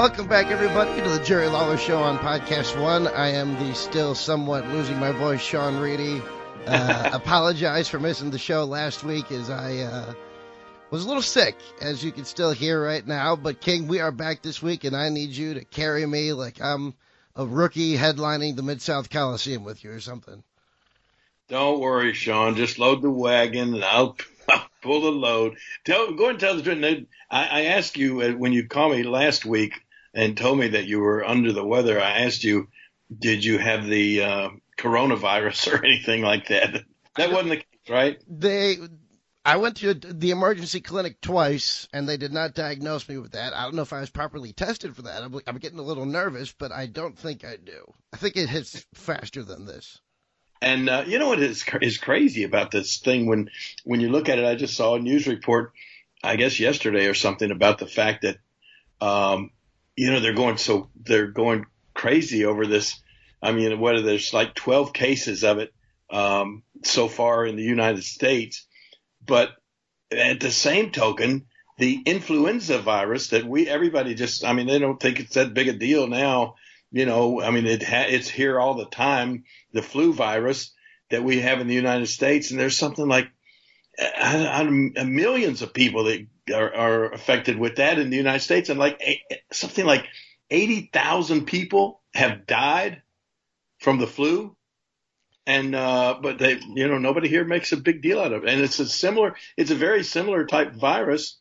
Welcome back, everybody, to the Jerry Lawler Show on Podcast One. I am the still somewhat losing my voice, Sean Reedy. Uh, apologize for missing the show last week as I uh, was a little sick, as you can still hear right now. But, King, we are back this week, and I need you to carry me like I'm a rookie headlining the Mid South Coliseum with you or something. Don't worry, Sean. Just load the wagon, and I'll, pull the load. Tell, go ahead and tell the truth. I, I asked you uh, when you called me last week and told me that you were under the weather. I asked you, did you have the uh, coronavirus or anything like that? That wasn't the case, right? They, I went to the emergency clinic twice, and they did not diagnose me with that. I don't know if I was properly tested for that. I'm, I'm getting a little nervous, but I don't think I do. I think it hits faster than this. And uh, you know what is is crazy about this thing when when you look at it? I just saw a news report, I guess yesterday or something, about the fact that um, you know they're going so they're going crazy over this. I mean, whether there's like 12 cases of it um, so far in the United States, but at the same token, the influenza virus that we everybody just I mean they don't think it's that big a deal now. You know, I mean it ha- it's here all the time. The flu virus that we have in the United States, and there's something like uh, millions of people that are, are, affected with that in the United States, and like something like eighty thousand people have died from the flu and uh, but they, you know, nobody here makes a big deal out of it. And it's a similar, it's a very similar type virus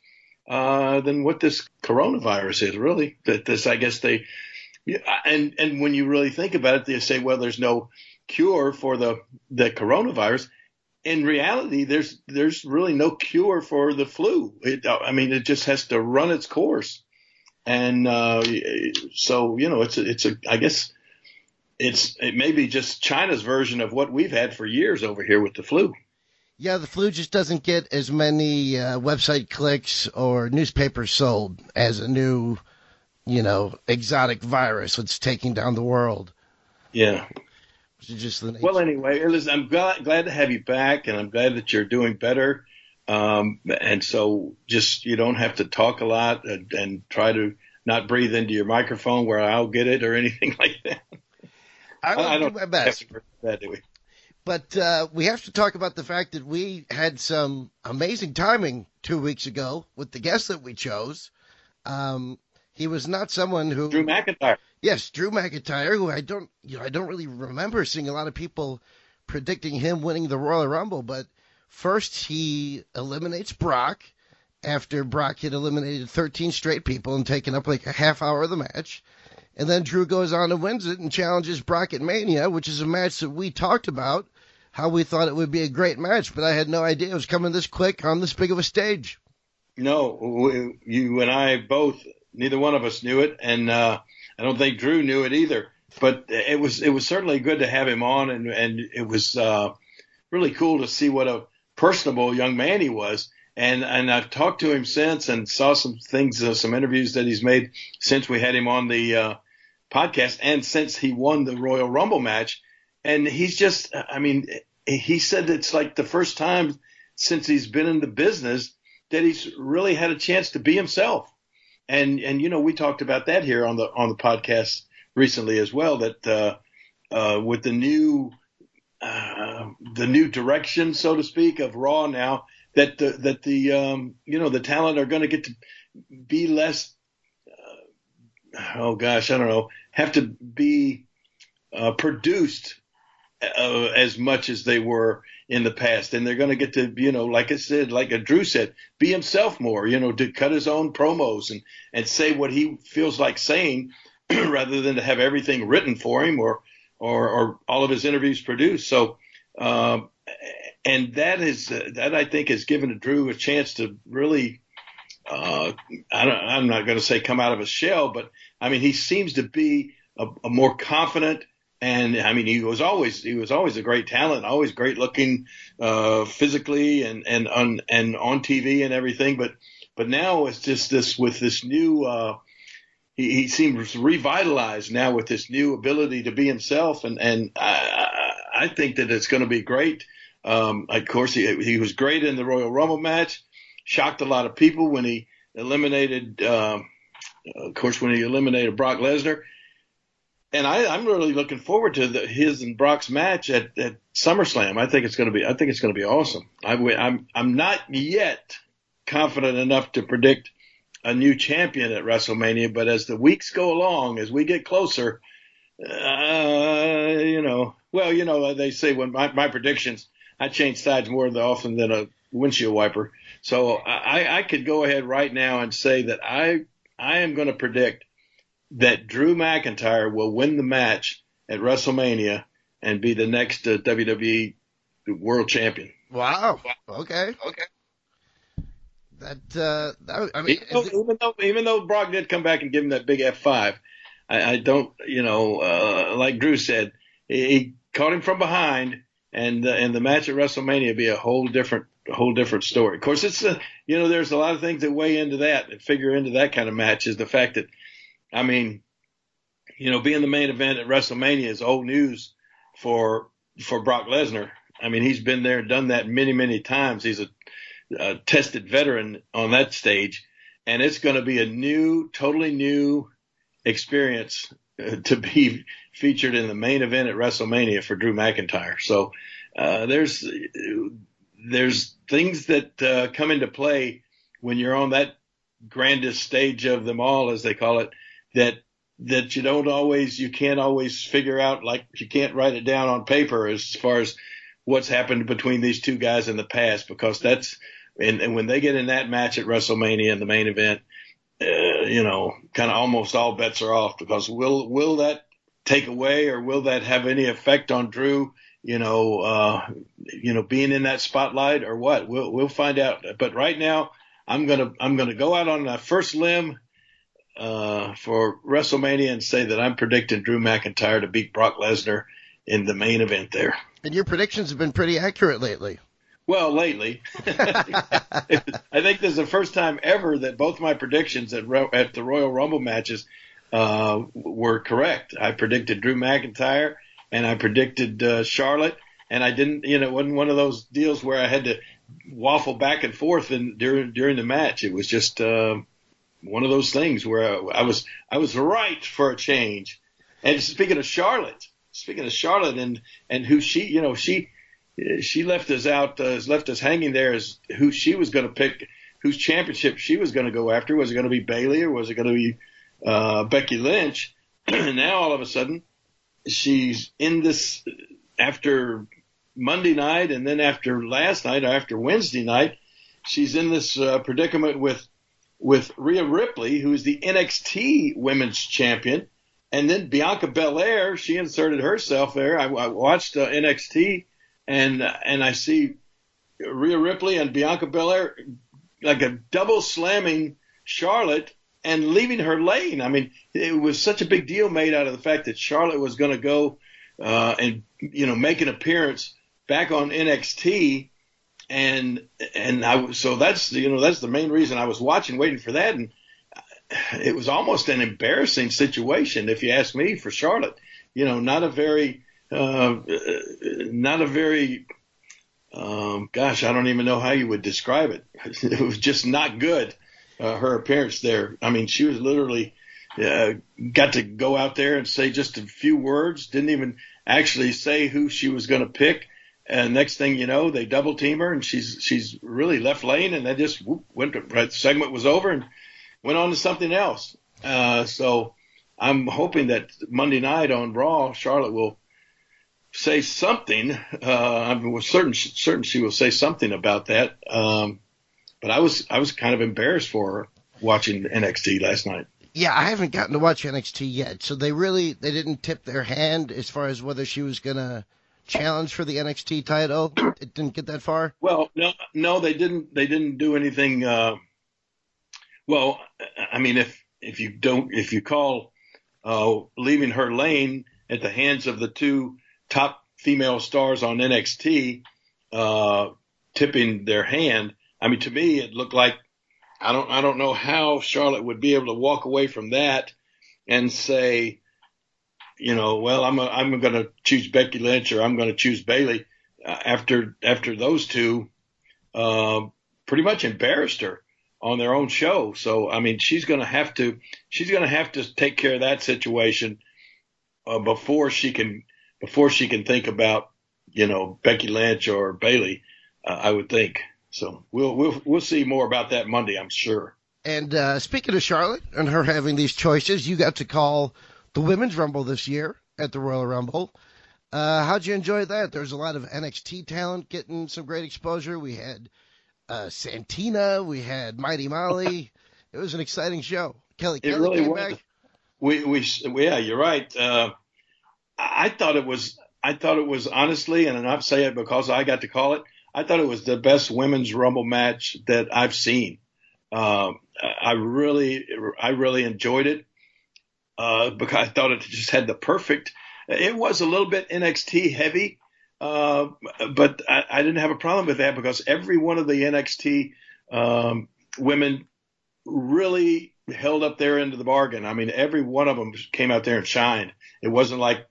uh, than what this coronavirus is. Really, that this, I guess they, and and when you really think about it, they say, well, there's no cure for the the coronavirus. In reality, there's there's really no cure for the flu. It, I mean, it just has to run its course, and uh, so you know, it's a, it's a, I guess it's it may be just China's version of what we've had for years over here with the flu. Yeah, the flu just doesn't get as many uh, website clicks or newspapers sold as a new, you know, exotic virus that's taking down the world. Yeah. Just well, anyway, I'm glad, glad to have you back, and I'm glad that you're doing better. Um, and so, just you don't have to talk a lot and, and try to not breathe into your microphone where I'll get it or anything like that. I will I do my best. That, do we? But uh, we have to talk about the fact that we had some amazing timing two weeks ago with the guest that we chose. Um, he was not someone who Drew McIntyre. Yes, Drew McIntyre, who I don't, you know, I don't really remember seeing a lot of people predicting him winning the Royal Rumble. But first, he eliminates Brock after Brock had eliminated 13 straight people and taken up like a half hour of the match. And then Drew goes on and wins it and challenges Brock at Mania, which is a match that we talked about, how we thought it would be a great match, but I had no idea it was coming this quick on this big of a stage. No, you and I both, neither one of us knew it, and uh, I don't think Drew knew it either. But it was it was certainly good to have him on, and and it was uh, really cool to see what a personable young man he was. And and I've talked to him since, and saw some things, uh, some interviews that he's made since we had him on the uh, podcast and since he won the Royal Rumble match. And he's just, I mean, he said it's like the first time since he's been in the business that he's really had a chance to be himself. And, and, you know, we talked about that here on the, on the podcast recently as well, that, uh, uh, with the new, uh, the new direction, so to speak, of Raw now, that the, that the, um, you know, the talent are going to get to be less oh gosh, I don't know, have to be uh, produced uh, as much as they were in the past. And they're going to get to, you know, like I said, like a Drew said, be himself more, you know, to cut his own promos and, and say what he feels like saying rather than to have everything written for him or, or, or all of his interviews produced. So, um, and that is, uh, that I think has given Drew a chance to really uh, I don't, I'm not going to say come out of a shell, but I mean, he seems to be a, a, more confident. And I mean, he was always he was always a great talent, always great looking uh, physically and and on and on TV and everything. But but now it's just this with this new. Uh, he, he seems revitalized now with this new ability to be himself, and and I, I think that it's going to be great. Um, of course, he he was great in the Royal Rumble match shocked a lot of people when he eliminated uh, of course, when he eliminated Brock Lesnar. And I, I'm really looking forward to the, his and Brock's match at, at SummerSlam. I think it's going to be, I think it's going to be awesome. I, I'm, I'm not yet confident enough to predict a new champion at WrestleMania, but as the weeks go along, as we get closer, uh, you know, well, you know, they say when my, my predictions, I change sides more often than a windshield wiper. So I, I could go ahead right now and say that I I am going to predict that Drew McIntyre will win the match at WrestleMania and be the next uh, WWE World Champion. Wow. Okay. Okay. That, uh, that I mean, even though, even though, even though Brock did come back and give him that big F five, I, I don't, you know, uh, like Drew said, he, he caught him from behind, and uh, and the match at WrestleMania be a whole different a whole different story. Of course, it's a, you know, there's a lot of things that weigh into that and figure into that kind of match is the fact that, I mean, you know, being the main event at WrestleMania is old news for for Brock Lesnar. I mean, he's been there and done that many, many times. He's a, a tested veteran on that stage, and it's going to be a new, totally new experience uh, to be featured in the main event at WrestleMania for Drew McIntyre. So uh, there's there's things that uh, come into play when you're on that grandest stage of them all, as they call it, that that you don't always you can't always figure out like you can't write it down on paper as far as what's happened between these two guys in the past because that's and, and when they get in that match at WrestleMania in the main event, uh, you know, kind of almost all bets are off because will will that take away or will that have any effect on Drew? you know, uh, you know, being in that spotlight or what? We'll we'll find out. But right now, I'm gonna I'm gonna go out on the first limb uh, for WrestleMania and say that I'm predicting Drew McIntyre to beat Brock Lesnar in the main event there. And your predictions have been pretty accurate lately. Well, lately, I think this is the first time ever that both my predictions at, at the Royal Rumble matches uh, were correct. I predicted Drew McIntyre and I predicted uh, Charlotte, and I didn't. You know, it wasn't one of those deals where I had to waffle back and forth and during during the match. It was just uh, one of those things where I, was I was right for a change. And speaking of Charlotte, speaking of Charlotte and and who she, you know, she she left us out, uh, left us hanging there as who she was going to pick, whose championship she was going to go after. Was it going to be Bayley or was it going to be uh, Becky Lynch? And now all of a sudden, she's in this after Monday night and then after last night, or after Wednesday night, she's in this uh, predicament with with Rhea Ripley, who's the NXT Women's Champion, and then Bianca Belair. She inserted herself there. I, I watched uh, NXT, and and I see Rhea Ripley and Bianca Belair like a double slamming Charlotte and leaving her lane. I mean, it was such a big deal made out of the fact that Charlotte was going to go uh, and you know make an appearance back on NXT, and and I so that's you know that's the main reason I was watching, waiting for that, and it was almost an embarrassing situation if you ask me for Charlotte. You know, not a very uh, not a very um, gosh, I don't even know how you would describe it. It was just not good uh, her appearance there. I mean, she was literally uh, got to go out there and say just a few words. Didn't even actually say who she was going to pick. And next thing you know, they double team her, and she's she's really left lane, and they just whoop, went. To, right, segment was over, and went on to something else. Uh, so I'm hoping that Monday night on Raw, Charlotte will say something. Uh, I'm certain certain she will say something about that. Um, but I was I was kind of embarrassed for her watching NXT last night. Yeah, I haven't gotten to watch NXT yet, so they really they didn't tip their hand as far as whether she was gonna challenge for the NXT title. It didn't get that far. Well, no, no, they didn't. They didn't do anything. Uh, well, I mean, if if you don't, if you call uh, leaving her lane at the hands of the two top female stars on NXT, uh, tipping their hand, I mean, to me, it looked like I don't I don't know how Charlotte would be able to walk away from that and say, you know, well, I'm a, I'm going to choose Becky Lynch or I'm going to choose Bayley. uh, after after those two uh, pretty much embarrassed her. on their own show. So I mean, she's going to have to she's going to have to take care of that situation uh, before she can before she can think about you know Becky Lynch or Bayley. Uh, I would think. So we'll we'll we'll see more about that Monday, I'm sure. And uh, speaking of Charlotte and her having these choices, you got to call the Women's Rumble this year at the Royal Rumble. Uh, how'd you enjoy that? There's a lot of NXT talent getting some great exposure. We had uh, Santina, we had Mighty Molly. it was an exciting show. Kelly Kelly it really came was. back. We we yeah, you're right. Uh, I thought it was I thought it was honestly, and I'm saying it because I got to call it. I thought it was the best women's rumble match that I've seen. Um, I really I really enjoyed it uh, because I thought it just had the perfect. It was a little bit NXT heavy, uh, but I, I didn't have a problem with that because every one of the NXT um, women really held up their end of the bargain. I mean, every one of them came out there and shined. It wasn't like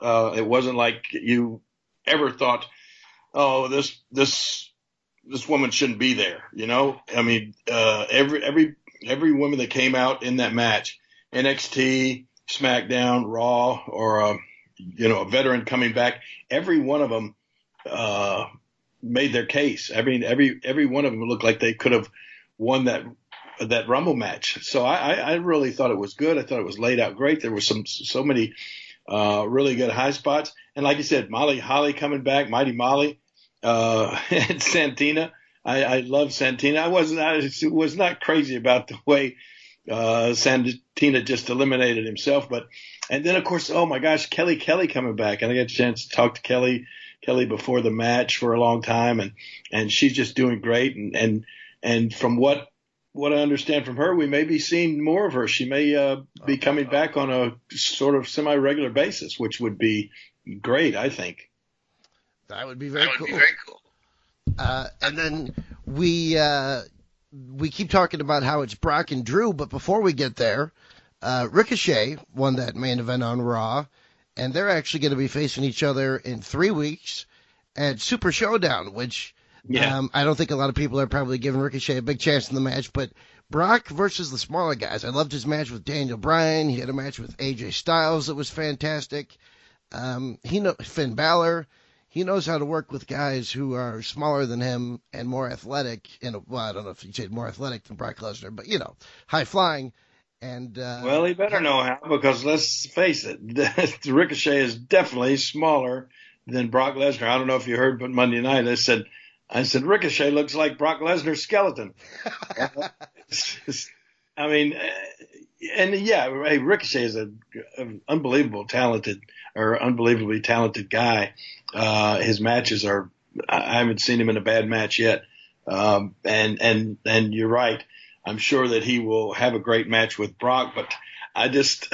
uh, it wasn't like you ever thought, oh, this this this woman shouldn't be there. You know, I mean, uh, every every every woman that came out in that match, NXT, SmackDown, Raw, or a, you know a veteran coming back, every one of them uh, made their case. Mean, every every one of them looked like they could have won that that Rumble match. So I, I really thought it was good. I thought it was laid out great. There was some so many uh, really good high spots, and like you said, Molly Holly coming back, Mighty Molly, uh, and Santina. I, I love Santina. I wasn't I was not crazy about the way uh, Santina just eliminated himself, but and then of course, oh my gosh, Kelly Kelly coming back, and I got a chance to talk to Kelly Kelly before the match for a long time, and and she's just doing great, and and and from what what I understand from her, we may be seeing more of her. She may uh, be coming back on a sort of semi-regular basis, which would be great, I think. That would be very That would cool. be very cool. Uh, and then we uh, we keep talking about how it's Brock and Drew, but before we get there, uh, Ricochet won that main event on Raw, and they're actually going to be facing each other in three weeks at Super Showdown, which Yeah. um, I don't think a lot of people are probably giving Ricochet a big chance in the match, but Brock versus the smaller guys. I loved his match with Daniel Bryan. He had a match with AJ Styles that was fantastic. Um, he know Finn Balor. He knows how to work with guys who are smaller than him and more athletic. In a, well, I don't know if you say more athletic than Brock Lesnar, but you know, high flying. And uh, Well, he better know how because let's face it, Ricochet is definitely smaller than Brock Lesnar. I don't know if you heard, but Monday night I said, I said Ricochet looks like Brock Lesnar's skeleton. I mean, uh, and yeah, hey, Ricochet is a, an unbelievable talented or unbelievably talented guy. Uh, his matches are, I haven't seen him in a bad match yet. Um, and, and, and you're right. I'm sure that he will have a great match with Brock, but I just,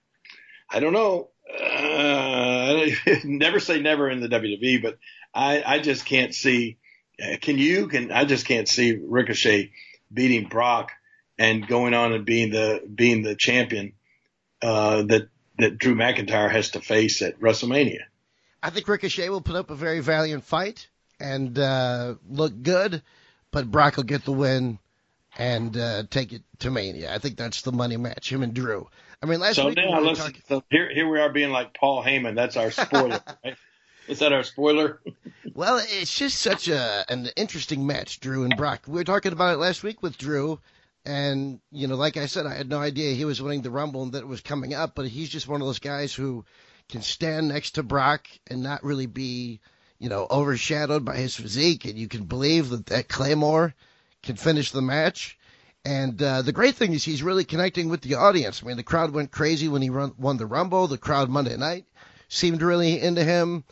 I don't know. Uh, never say never in the WWE, but I, I just can't see. uh, Can you? Can I just can't see Ricochet beating Brock and going on and being the being the champion uh, that that Drew McIntyre has to face at WrestleMania. I think Ricochet will put up a very valiant fight and uh, look good, but Brock will get the win and uh, take it to Mania. I think that's the money match, him and Drew. I mean, last So week we now were let's talking. so here here we are being like Paul Heyman. That's our spoiler. right? Is that our spoiler? Well, it's just such a an interesting match, Drew and Brock. We were talking about it last week with Drew, and you know, like I said, I had no idea he was winning the Rumble and that it was coming up. But he's just one of those guys who can stand next to Brock and not really be, you know, overshadowed by his physique, and you can believe that that Claymore can finish the match. And uh, the great thing is he's really connecting with the audience. I mean, the crowd went crazy when he run, won the Rumble. The crowd Monday night seemed really into him.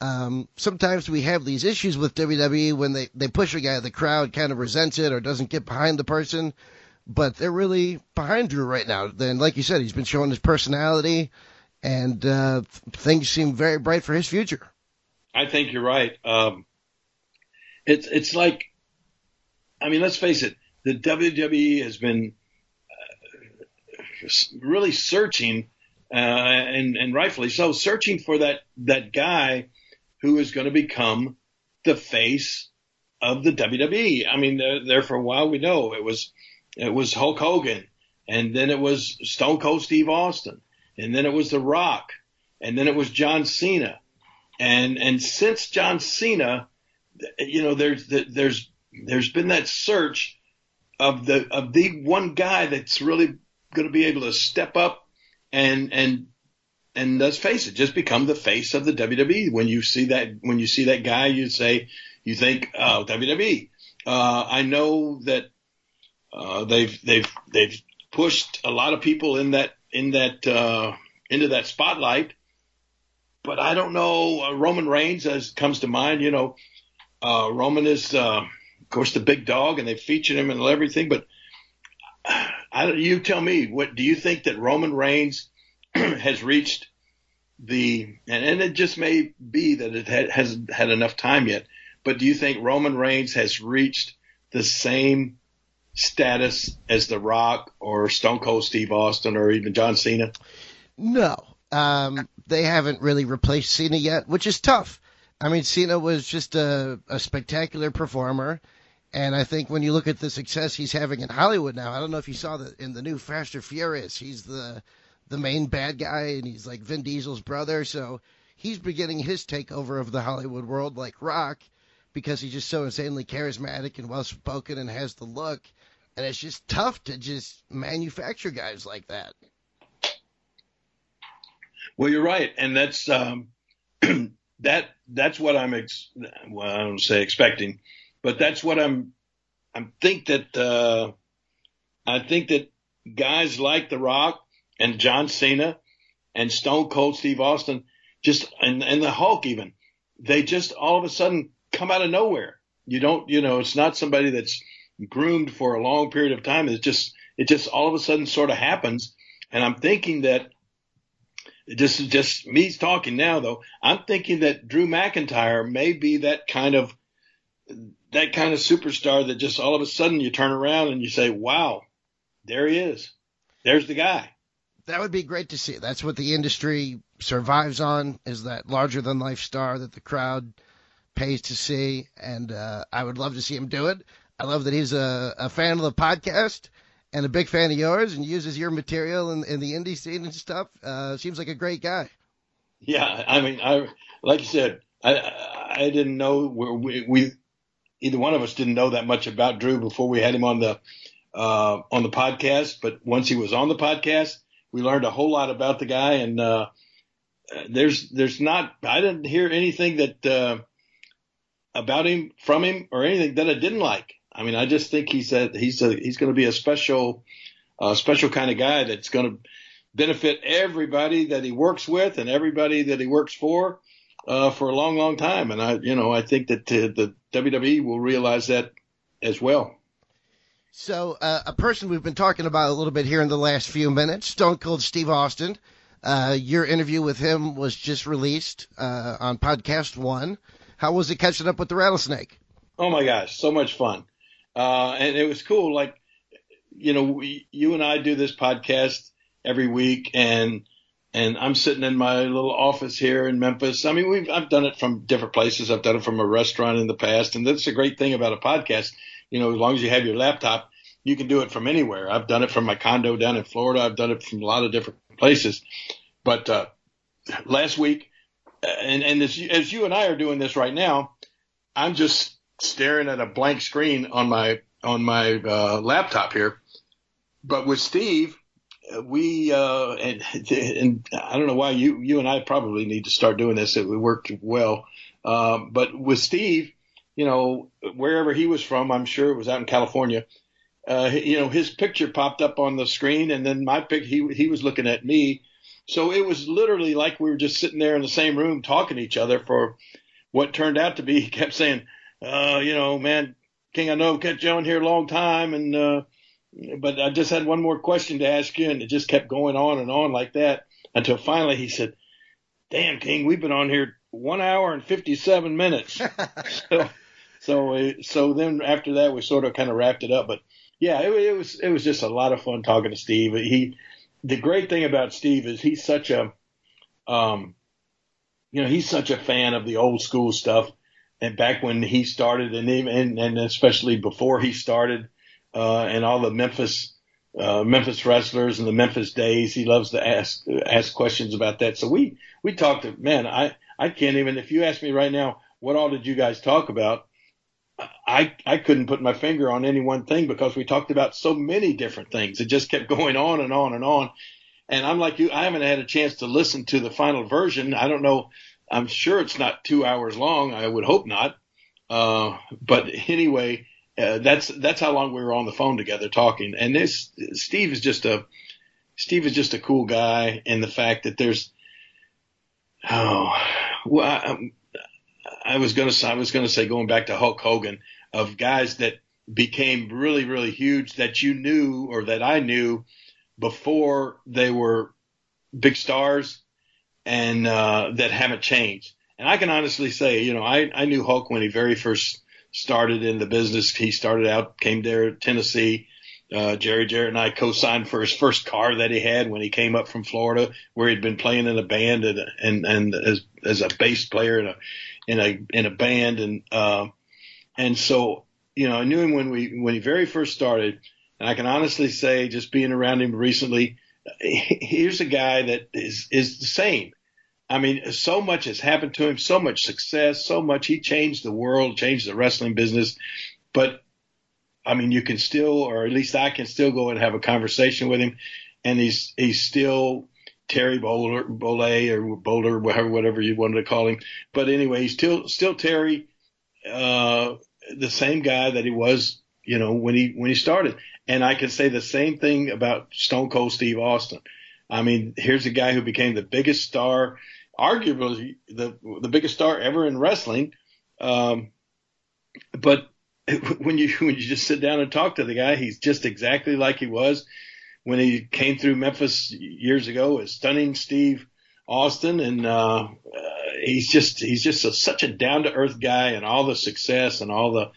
Um, sometimes we have these issues with WWE when they, they push a guy, the crowd kind of resents it or doesn't get behind the person, but they're really behind Drew right now. Then, like you said, he's been showing his personality, and uh, things seem very bright for his future. I think you're right. Um, it's it's like, I mean, let's face it. The WWE has been uh, really searching, uh, and and rightfully so, searching for that that guy who is going to become the face of the WWE. I mean, there, there for a while we know it was it was Hulk Hogan, and then it was Stone Cold Steve Austin, and then it was The Rock, and then it was John Cena, and and since John Cena, you know, there's there's there's been that search of the of the one guy that's really going to be able to step up and and and let's face it, just become the face of the WWE. When you see that when you see that guy, you say you think, oh, WWE. Uh, I know that uh, they've they've they've pushed a lot of people in that in that uh, into that spotlight, but I don't know. Uh, Roman Reigns as comes to mind. You know, uh, Roman is uh, of course the big dog, and they featured him and everything. But I, you tell me, what do you think that Roman Reigns has reached the and, and it just may be that it ha- hasn't had enough time yet. But do you think Roman Reigns has reached the same status as The Rock or Stone Cold Steve Austin or even John Cena? No, um, they haven't really replaced Cena yet, which is tough. I mean, Cena was just a, a spectacular performer. And I think when you look at the success he's having in Hollywood now, I don't know if you saw that in the new Fast and Furious, he's the the main bad guy, and he's like Vin Diesel's brother. So he's beginning his takeover of the Hollywood world, like Rock, because he's just so insanely charismatic and well spoken and has the look. And it's just tough to just manufacture guys like that. Well, you're right, and that's um, that that's what I'm ex- well, I don't say expecting, but that's what I'm I think that uh, I think that guys like The Rock and John Cena and Stone Cold Steve Austin just and, and the Hulk even they just all of a sudden come out of nowhere. You don't you know it's not somebody that's groomed for a long period of time. It just it just all of a sudden sort of happens. And I'm thinking that this is just me talking now though. I'm thinking that Drew McIntyre may be that kind of that kind of superstar that just all of a sudden you turn around and you say, "Wow, there he is. There's the guy." that would be great to see. That's what the industry survives on is that larger than life star that the crowd pays to see, and uh, I would love to see him do it. I love that he's a, a fan of the podcast and a big fan of yours and uses your material in, in the indie scene and stuff. Uh, seems like a great guy. Yeah, I mean, I like you said, I I didn't know we, we either one of us didn't know that much about Drew before we had him on the uh, on the podcast, but once he was on the podcast, we learned a whole lot about the guy, and uh, there's there's not I didn't hear anything that uh, about him from him or anything that I didn't like. I mean, I just think he's a, he's a, he's going to be a special uh, special kind of guy that's going to benefit everybody that he works with and everybody that he works for uh, for a long, long time. And I, you know, I think that uh, the WWE will realize that as well. So, uh, a person we've been talking about a little bit here in the last few minutes, Stone Cold Steve Austin. Uh, your interview with him was just released uh, on Podcast One. How was it catching up with the rattlesnake? Oh my gosh, so much fun! Uh, and it was cool. Like, you know, we, you and I do this podcast every week, and and I'm sitting in my little office here in Memphis. I mean, we've I've done it from different places. I've done it from a restaurant in the past, and that's a great thing about a podcast you know, as long as you have your laptop, you can do it from anywhere. I've done it from my condo down in Florida. I've done it from a lot of different places. But uh, last week, and, and as, as you and I are doing this right now, I'm just staring at a blank screen on my on my uh, laptop here. But with Steve, we uh, and, and I don't know why you you and I probably need to start doing this. It worked well. Uh, but with Steve, you know, wherever he was from, I'm sure it was out in California. Uh, you know, his picture popped up on the screen, and then my pic, he he was looking at me. So it was literally like we were just sitting there in the same room talking to each other for what turned out to be. He kept saying, uh, you know, man, King, I know I've kept you on here a long time, and uh, but I just had one more question to ask you, and it just kept going on and on like that until finally he said, "Damn, King, we've been on here one hour and fifty-seven minutes." so, so so then after that we sort of kind of wrapped it up. But yeah, it, it was it was just a lot of fun talking to Steve. He the great thing about Steve is he's such a um you know he's such a fan of the old school stuff. and back when he started, and even and especially before he started, uh, and all the Memphis uh, Memphis wrestlers and the Memphis days. He loves to ask ask questions about that. So we we talked to man. I I can't even if you ask me right now, what all did you guys talk about? I I couldn't put my finger on any one thing because we talked about so many different things. It just kept going on and on and on. And I'm like you, I haven't had a chance to listen to the final version. I don't know. I'm sure it's not two hours long. I would hope not. Uh, but anyway, uh, that's that's how long we were on the phone together talking. And this Steve is just a Steve is just a cool guy, and the fact that there's oh well, I, I was gonna I was gonna say going back to Hulk Hogan of guys that became really really huge that you knew or that I knew before they were big stars and uh, that haven't changed. And I can honestly say, you know, I, I knew Hulk when he very first started in the business. He started out, came there, Tennessee. Uh, Jerry Jarrett and I co-signed for his first car that he had when he came up from Florida, where he'd been playing in a band and and, and as as a bass player in a in a in a band and uh, and so you know I knew him when we when he very first started, and I can honestly say, just being around him recently, here's a guy that is is the same. I mean, so much has happened to him, so much success, so much he changed the world, changed the wrestling business. But I mean, you can still, or at least I can still go and have a conversation with him, and he's he's still Terry Bowler, Boley or Boulder, whatever you wanted to call him. But anyway, he's still still Terry, uh, the same guy that he was, you know, when he when he started. And I can say the same thing about Stone Cold Steve Austin. I mean, here's a guy who became the biggest star, arguably the the biggest star ever in wrestling. Um, but when you when you just sit down and talk to the guy, he's just exactly like he was when he came through Memphis years ago. As stunning Steve Austin, and uh, uh, he's just he's just a, such a down to earth guy, and all the success and all the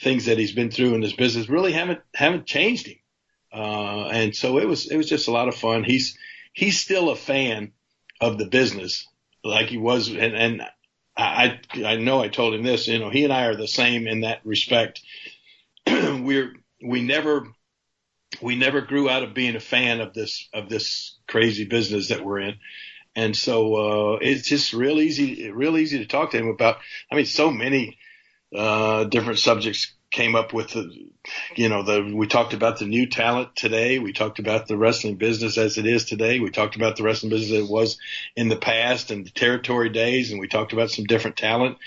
things that he's been through in this business really haven't haven't changed him. Uh, and so it was it was just a lot of fun. He's he's still a fan of the business like he was, and, and I I know I told him this. You know, he and I are the same in that respect. We're we never we never grew out of being a fan of this of this crazy business that we're in. And so uh, it's just real easy, real easy to talk to him about. I mean, so many uh, different subjects came up with the, you know, the, we talked about the new talent today. We talked about the wrestling business as it is today. We talked about the wrestling business it was in the past and the territory days. And we talked about some different talent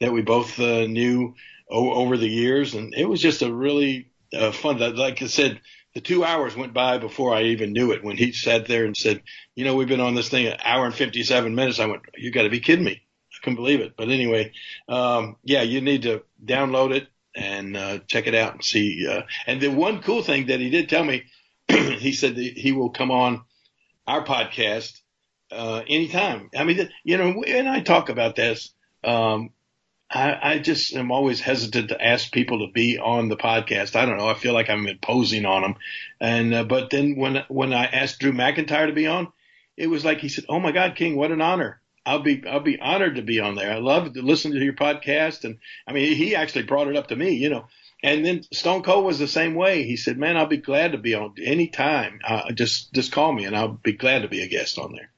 that we both uh, knew o- over the years. And it was just a really uh, fun, like I said, the two hours went by before I even knew it. When he sat there and said, you know, we've been on this thing an hour and 57 minutes. I went, you got to be kidding me I couldn't believe it. But anyway, um, yeah, you need to download it and uh, check it out and see. Uh, and the one cool thing that he did tell me, he said he will come on our podcast uh, anytime. I mean, you know, and I talk about this. Um, I, I just am always hesitant to ask people to be on the podcast. I don't know. I feel like I'm imposing on them. And uh, but then when when I asked Drew McIntyre to be on, it was like he said, "Oh my God, King, what an honor!" I'll be I'll be honored to be on there. I love to listen to your podcast, and I mean he actually brought it up to me, you know. And then Stone Cold was the same way. He said, "Man, I'll be glad to be on any time. Uh, just just call me, and I'll be glad to be a guest on there."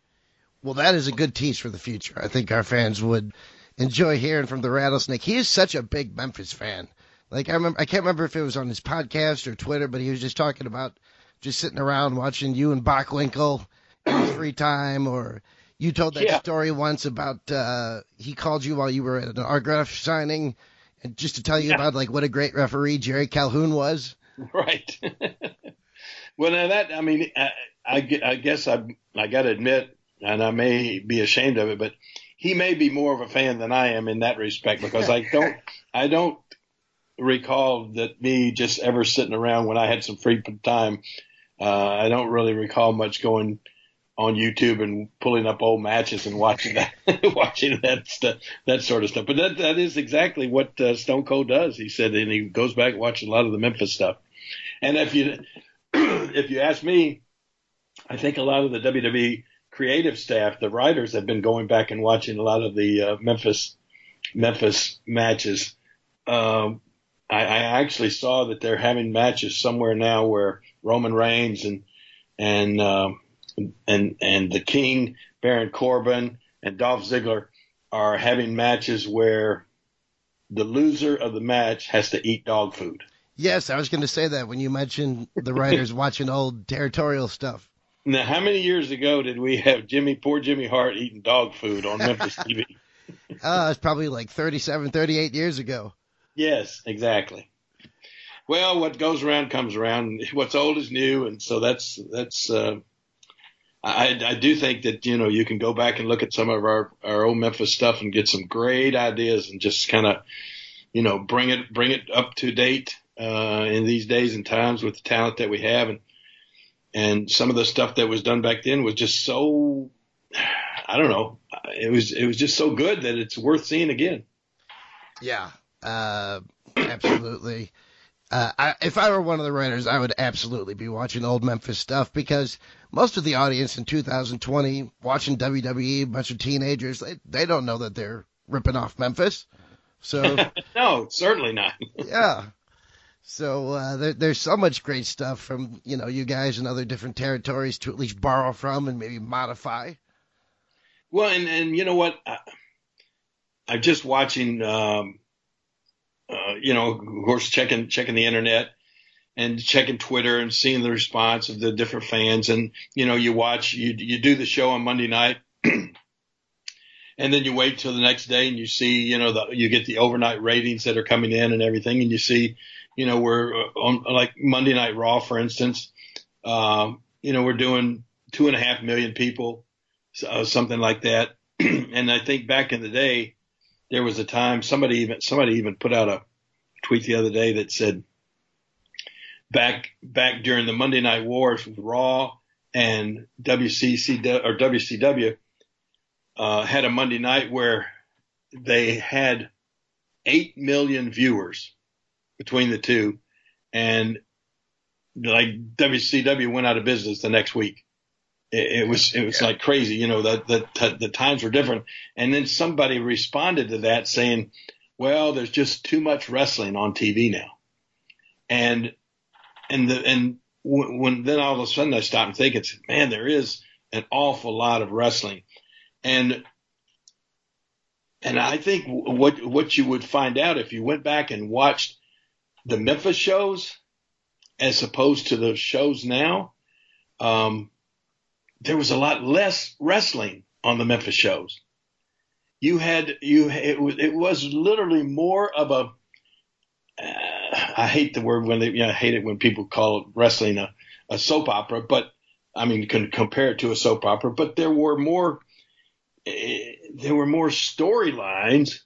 Well, that is a good tease for the future. I think our fans would enjoy hearing from the Rattlesnake. He is such a big Memphis fan. Like I remember, I can't remember if it was on his podcast or Twitter, but he was just talking about just sitting around watching you and Bockwinkel in his free time, or you told that yeah. story once about uh, he called you while you were at an autograph signing, and just to tell you yeah. about like what a great referee Jerry Calhoun was. Right. well, now that I mean, I, I, I guess I I got to admit, and I may be ashamed of it, but he may be more of a fan than I am in that respect because I don't I don't recall that me just ever sitting around when I had some free time. Uh, I don't really recall much going on YouTube and pulling up old matches and watching that, watching that stuff, that sort of stuff. But that that is exactly what uh, Stone Cold does. He said, and he goes back and watches a lot of the Memphis stuff. And if you if you ask me, I think a lot of the WWE creative staff, the writers, have been going back and watching a lot of the uh, Memphis Memphis matches. Um, I, I actually saw that they're having matches somewhere now where Roman Reigns and and um, and and the King, Baron Corbin, and Dolph Ziggler are having matches where the loser of the match has to eat dog food. Yes, I was going to say that when you mentioned the writers watching old territorial stuff. Now, how many years ago did we have Jimmy, poor Jimmy Hart, eating dog food on Memphis TV? uh, it's probably like 37, 38 years ago. Yes, exactly. Well, what goes around comes around. What's old is new, and so that's that's. Uh, I, I do think that you know you can go back and look at some of our our old Memphis stuff and get some great ideas and just kind of you know bring it bring it up to date uh, in these days and times with the talent that we have and and some of the stuff that was done back then was just so I don't know it was it was just so good that it's worth seeing again. Yeah, uh, absolutely. Uh, I, if I were one of the writers, I would absolutely be watching old Memphis stuff because most of the audience in 2020 watching WWE, a bunch of teenagers, they, they don't know that they're ripping off Memphis. So no, certainly not. yeah. So uh, there, there's so much great stuff from you know you guys and other different territories to at least borrow from and maybe modify. Well, and and you know what, I, I'm just watching. Um, uh, you know, of course, checking checking the internet and checking Twitter and seeing the response of the different fans. And you know, you watch you you do the show on Monday night. and then you wait till the next day and you see, you know, the, you get the overnight ratings that are coming in and everything, and you see, you know, we're uh, on like Monday Night Raw, for instance, um, you know, we're doing two and a half million people, uh, something like that. and I think back in the day, there was a time somebody even somebody even put out a tweet the other day that said back back during the Monday Night Wars with Raw and WCC or WCW uh, had a Monday night where they had eight million viewers between the two, and like WCW went out of business the next week. It, it was it was yeah. like crazy, you know. That that the times were different, and then somebody responded to that saying, "Well, there's just too much wrestling on TV now," and and the and when, when then all of a sudden I stopped and think, it's man, there is an awful lot of wrestling, and and I think what what you would find out if you went back and watched the Memphis shows as opposed to the shows now, um, there was a lot less wrestling on the Memphis shows. You had you it was it was literally more of a uh, I hate the word when they you know, I hate it when people call wrestling a, a soap opera, but I mean you can compare it to a soap opera, but there were more uh, there were more storylines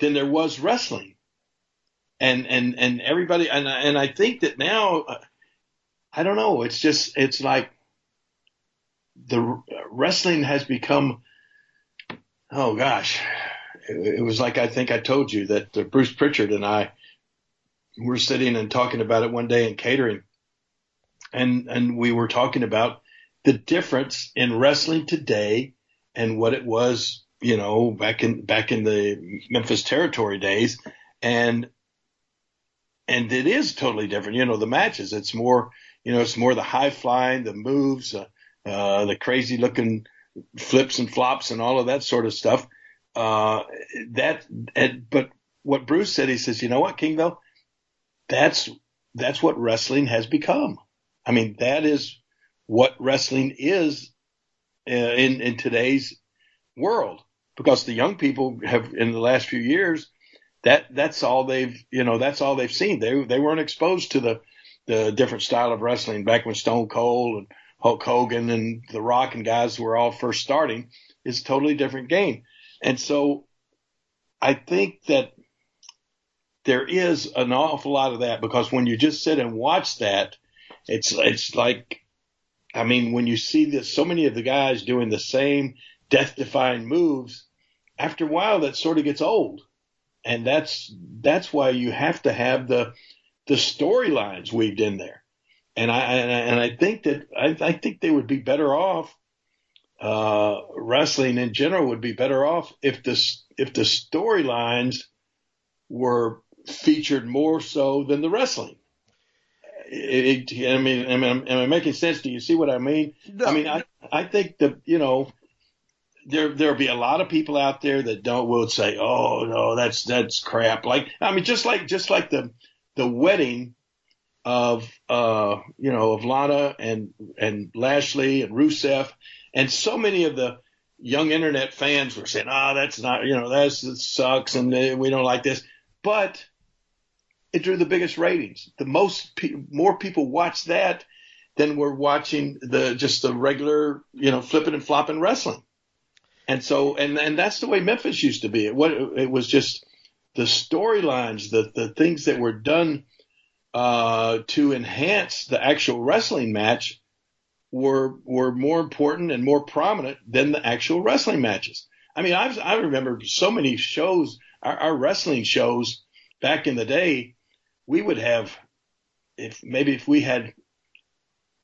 than there was wrestling and and and everybody and and I think that now uh, I don't know it's just it's like the wrestling has become oh gosh it, it was like I think I told you that uh, Bruce Pritchard and I were sitting and talking about it one day in catering and and we were talking about the difference in wrestling today and what it was you know back in back in the Memphis territory days and and it is totally different. You know, the matches, it's more, you know, it's more the high flying, the moves, uh, uh, the crazy looking flips and flops and all of that sort of stuff. Uh, that, but what Bruce said, he says, you know what, King, though, that's, that's what wrestling has become. I mean, that is what wrestling is uh, in, in today's world because the young people have in the last few years that that's all they've you know that's all they've seen. They they weren't exposed to the the different style of wrestling back when Stone Cold and Hulk Hogan and The Rock and guys were all first starting. is a totally different game, and so I think that there is an awful lot of that because when you just sit and watch that, it's it's like I mean when you see this so many of the guys doing the same death defying moves, after a while that sort of gets old and that's that's why you have to have the the storylines weaved in there. And I and I think that I, I think they would be better off. Uh, wrestling in general would be better off if this if the storylines were featured more so than the wrestling. It, it, I mean, am, I making sense? Do you see what I mean? No. I mean, I, I think that, you know, there, there'll be a lot of people out there that don't, will say, oh, no, that's, that's crap. Like, I mean, just like, just like the, the wedding of, uh, you know, of Lana and, and Lashley and Rusev and so many of the young internet fans were saying, oh, that's not, you know, that's, that sucks and we don't like this. But, it drew the biggest ratings. The most more people watched that than were watching the just the regular, you know, flipping and flopping wrestling. And so, and and that's the way Memphis used to be. It, what it was just the storylines, the the things that were done uh, to enhance the actual wrestling match were were more important and more prominent than the actual wrestling matches. I mean, I I remember so many shows, our, our wrestling shows back in the day we would have if maybe if we had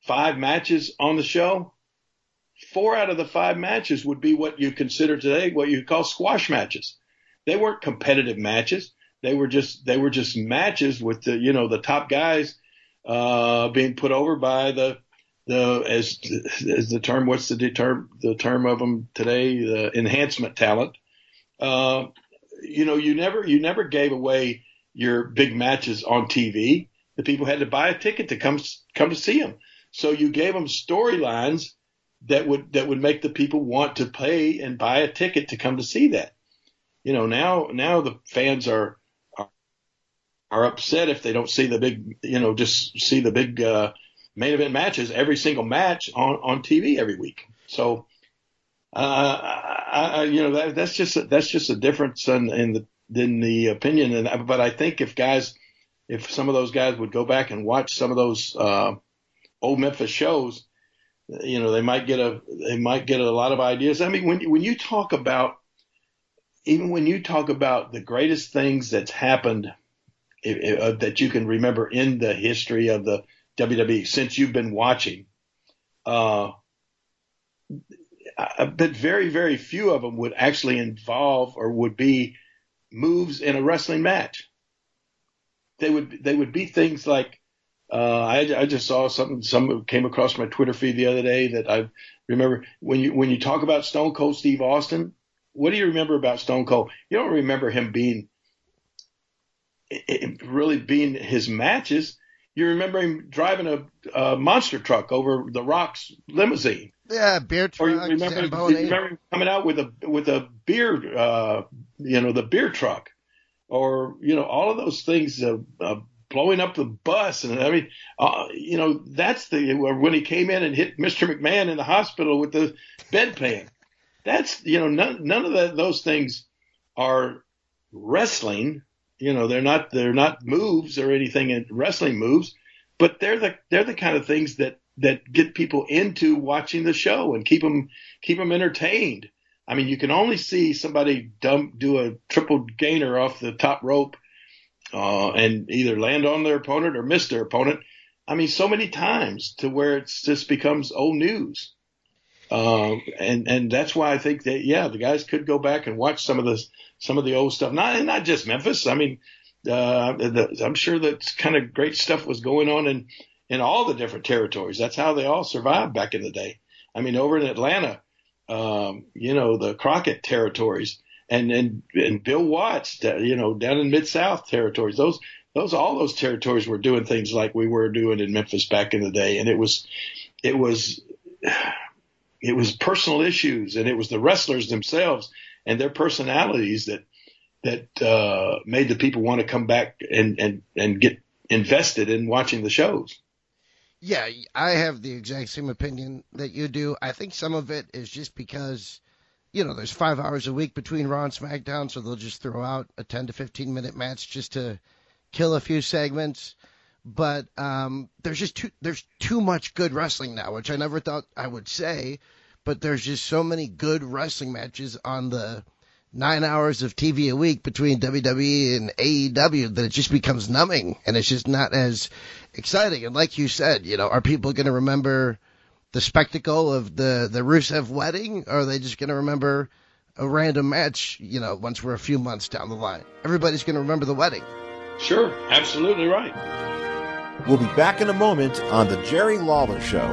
five matches on the show, four out of the five matches would be what you consider today what you call squash matches. They weren't competitive matches. They were just they were just matches with the you know the top guys uh, being put over by the the as as the term what's the term the term of them today the enhancement talent. Uh, you know you never you never gave away your big matches on TV. The people had to buy a ticket to come come to see them. So you gave them storylines that would that would make the people want to pay and buy a ticket to come to see that. You know, now now the fans are are, upset if they don't see the big, you know, just see the big uh, main event matches every single match on on TV every week. So, uh, I, I, you know, that, that's just a, that's just a difference in, in the in the opinion. And but I think if guys, if some of those guys would go back and watch some of those uh, old Memphis shows, you know, they might get a they might get a lot of ideas. I mean, when when you talk about even when you talk about the greatest things that's happened uh, that you can remember in the history of the WWE since you've been watching, uh, but very very few of them would actually involve or would be moves in a wrestling match. They would they would be things like uh, I, I just saw something some came across my Twitter feed the other day that I remember when you when you talk about Stone Cold Steve Austin, what do you remember about Stone Cold? You don't remember him being really being his matches. You remember him driving a, a monster truck over the Rock's limousine. Yeah, beer truck. Or you remember, you remember him coming out with a with a beer, uh, you know, the beer truck, or you know, all of those things, uh, uh, blowing up the bus, and I mean, uh, you know, that's the when he came in and hit Mr. McMahon in the hospital with the bedpan. That's you know, none none of the, those things are wrestling. You know, they're not they're not moves or anything in wrestling moves, but they're the they're the kind of things that that get people into watching the show and keep them keep them entertained. I mean, you can only see somebody dump do a triple gainer off the top rope uh, and either land on their opponent or miss their opponent. I mean, so many times to where it just becomes old news. Uh, and and that's why I think that yeah, the guys could go back and watch some of the some of the old stuff. Not not just Memphis. I mean, uh, the, I'm sure that kind of great stuff was going on in in all the different territories. That's how they all survived back in the day. I mean, over in Atlanta, um, you know, the Crockett territories and, and, and Bill Watts, you know, down in Mid South territories, those, those, all those territories were doing things like we were doing in Memphis back in the day. And it was, it was, it was personal issues and it was the wrestlers themselves and their personalities that, that, uh, made the people want to come back and, and, and get invested in watching the shows. Yeah, I have the exact same opinion that you do. I think some of it is just because, you know, there's five hours a week between Raw and SmackDown, so they'll just throw out a 10 to 15 minute match just to kill a few segments. But um, there's just too there's too much good wrestling now, which I never thought I would say. But there's just so many good wrestling matches on the nine hours of TV a week between WWE and AEW that it just becomes numbing and it's just not as exciting. And like you said, you know, are people going to remember the spectacle of the, the Rusev wedding or are they just going to remember a random match, you know, once we're a few months down the line. Everybody's going to remember the wedding. Sure, absolutely right. We'll be back in a moment on The Jerry Lawler Show.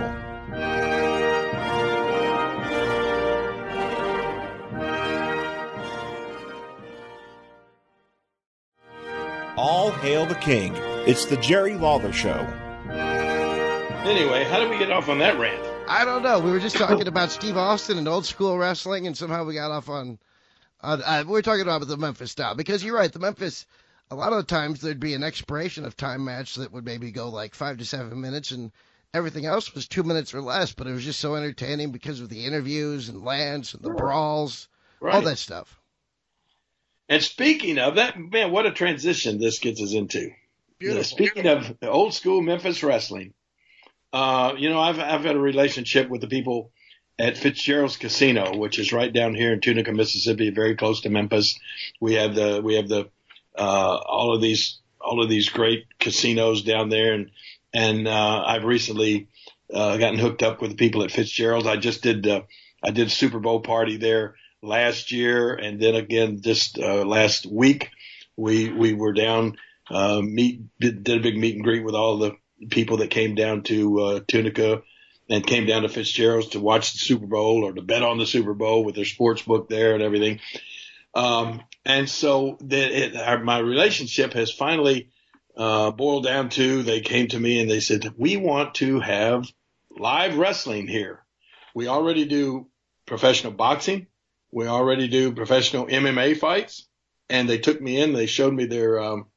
All hail the king. It's The Jerry Lawler Show. Anyway, how did we get off on that rant? I don't know. We were just talking about Steve Austin and old school wrestling, and somehow we got off on. on uh, we are talking about the Memphis style because you're right. The Memphis, a lot of the times there'd be an expiration of time match that would maybe go like five to seven minutes, and everything else was two minutes or less. But it was just so entertaining because of the interviews and Lance and the brawls, Right. all that stuff. And speaking of that, man, what a transition this gets us into. Beautiful. Speaking of old school Memphis wrestling, uh, you know, I've I've had a relationship with the people at Fitzgerald's Casino, which is right down here in Tunica, Mississippi, very close to Memphis. We have the we have the uh, all of these all of these great casinos down there, and and uh, I've recently uh, gotten hooked up with the people at Fitzgerald's. I just did uh, I did a Super Bowl party there last year, and then again just uh, last week we we were down uh, meet did, did a big meet and greet with all the people that came down to uh, Tunica and came down to Fitzgerald's to watch the Super Bowl or to bet on the Super Bowl with their sports book there and everything. Um, and so the, it, our, my relationship has finally uh, boiled down to they came to me and they said we want to have live wrestling here. We already do professional boxing. We already do professional MMA fights. And they took me in. They showed me their um,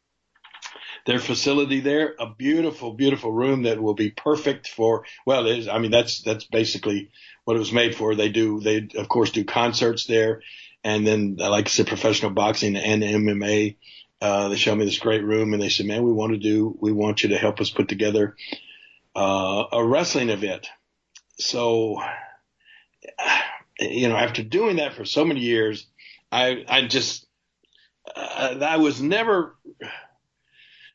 their facility there, a beautiful, beautiful room that will be perfect for. Well, it is. I mean, that's that's basically what it was made for. They do. They of course do concerts there, and then like I said, professional boxing and MMA. Uh, they showed me this great room, and they said, "Man, we want to do. We want you to help us put together uh, a wrestling event." So, you know, after doing that for so many years, I I just uh, I was never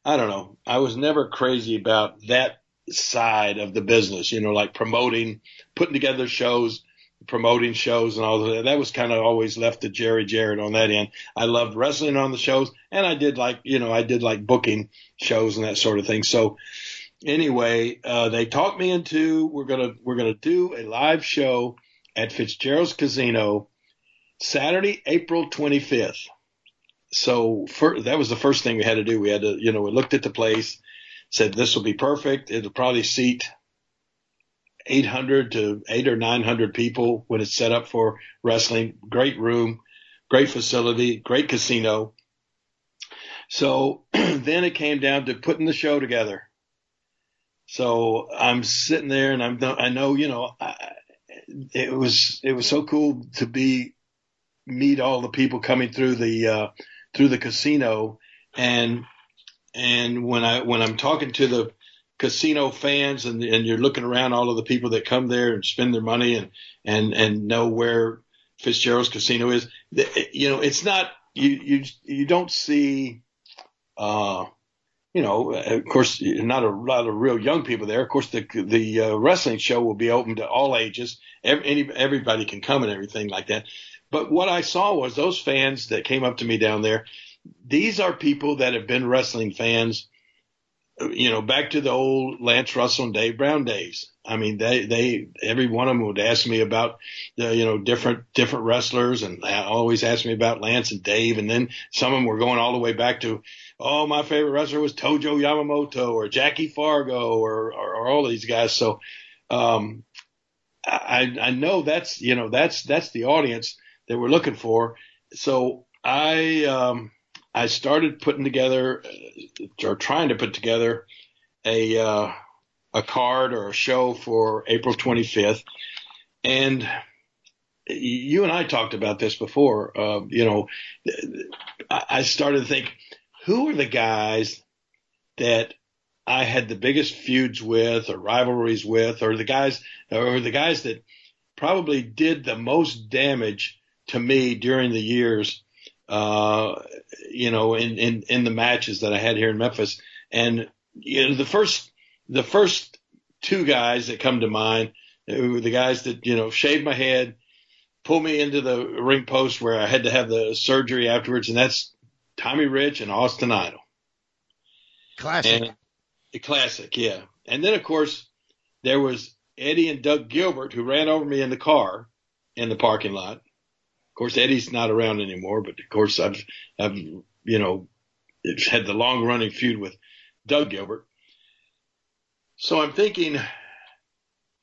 I don't know. I was never crazy about that side of the business, you know, like promoting, putting together shows, promoting shows and all that. That was kind of always left to Jerry Jarrett on that end. I loved wrestling on the shows and I did like, you know, I did like booking shows and that sort of thing. So anyway, uh, they talked me into, we're to, we're to do a live show at Fitzgerald's Casino Saturday, April 25th so for, that was the first thing we had to do. We had to, you know, we looked at the place, said this will be perfect. It'll probably seat 800 to eight or 900 people when it's set up for wrestling. Great room, great facility, great casino. So then it came down to putting the show together. So I'm sitting there and I'm, I know, you know, I, it was, it was so cool to be, meet all the people coming through the, uh, through the casino and and when I when I'm talking to the casino fans and and you're looking around all of the people that come there and spend their money and and and know where Fitzgerald's casino is. You know it's not you you you don't see uh you know of course not a lot of real young people there. Of course the the uh, wrestling show will be open to all ages. Every, any, everybody can come and everything like that. But what I saw was those fans that came up to me down there. These are people that have been wrestling fans, you know, back to the old Lance Russell and Dave Brown days. I mean, they, they, every one of them would ask me about, uh, you know, different, different wrestlers and always ask me about Lance and Dave. And then some of them were going all the way back to, oh, my favorite wrestler was Tojo Yamamoto or Jackie Fargo or, or, or all these guys. So, um, I, I know that's, you know, that's, that's the audience that we're looking for. So I um, I started putting together or trying to put together a uh, a card or a show for April 25th, and you and I talked about this before. Uh, you know, I started to think, who are the guys that I had the biggest feuds with or rivalries with, or the guys, or the guys that probably did the most damage to me during the years, uh, you know, in, in, in the matches that I had here in Memphis. And, you know, the first, the first two guys that come to mind were the guys that, you know, shaved my head, pulled me into the ring post where I had to have the surgery afterwards, and that's Tommy Rich and Austin Idol. Classic. And classic, yeah. And then of course there was Eddie and Doug Gilbert who ran over me in the car in the parking lot. Of course, Eddie's not around anymore, but of course I've, I've, you know, had the long running feud with Doug Gilbert. So I'm thinking,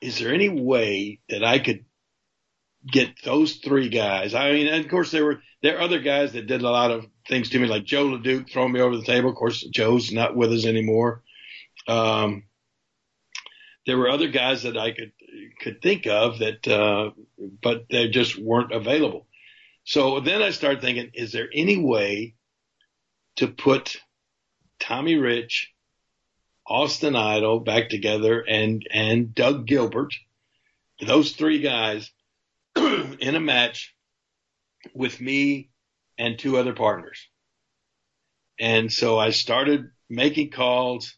is there any way that I could get those three guys? I mean, of course there were, there are other guys that did a lot of things to me, like Jos LeDuc throwing me over the table. Of course, Joe's not with us anymore. Um, there were other guys that I could could think of that, uh, but they just weren't available. So then I started thinking, is there any way to put Tommy Rich, Austin Idol back together, and and Doug Gilbert, those three guys, in a match with me and two other partners. And so I started making calls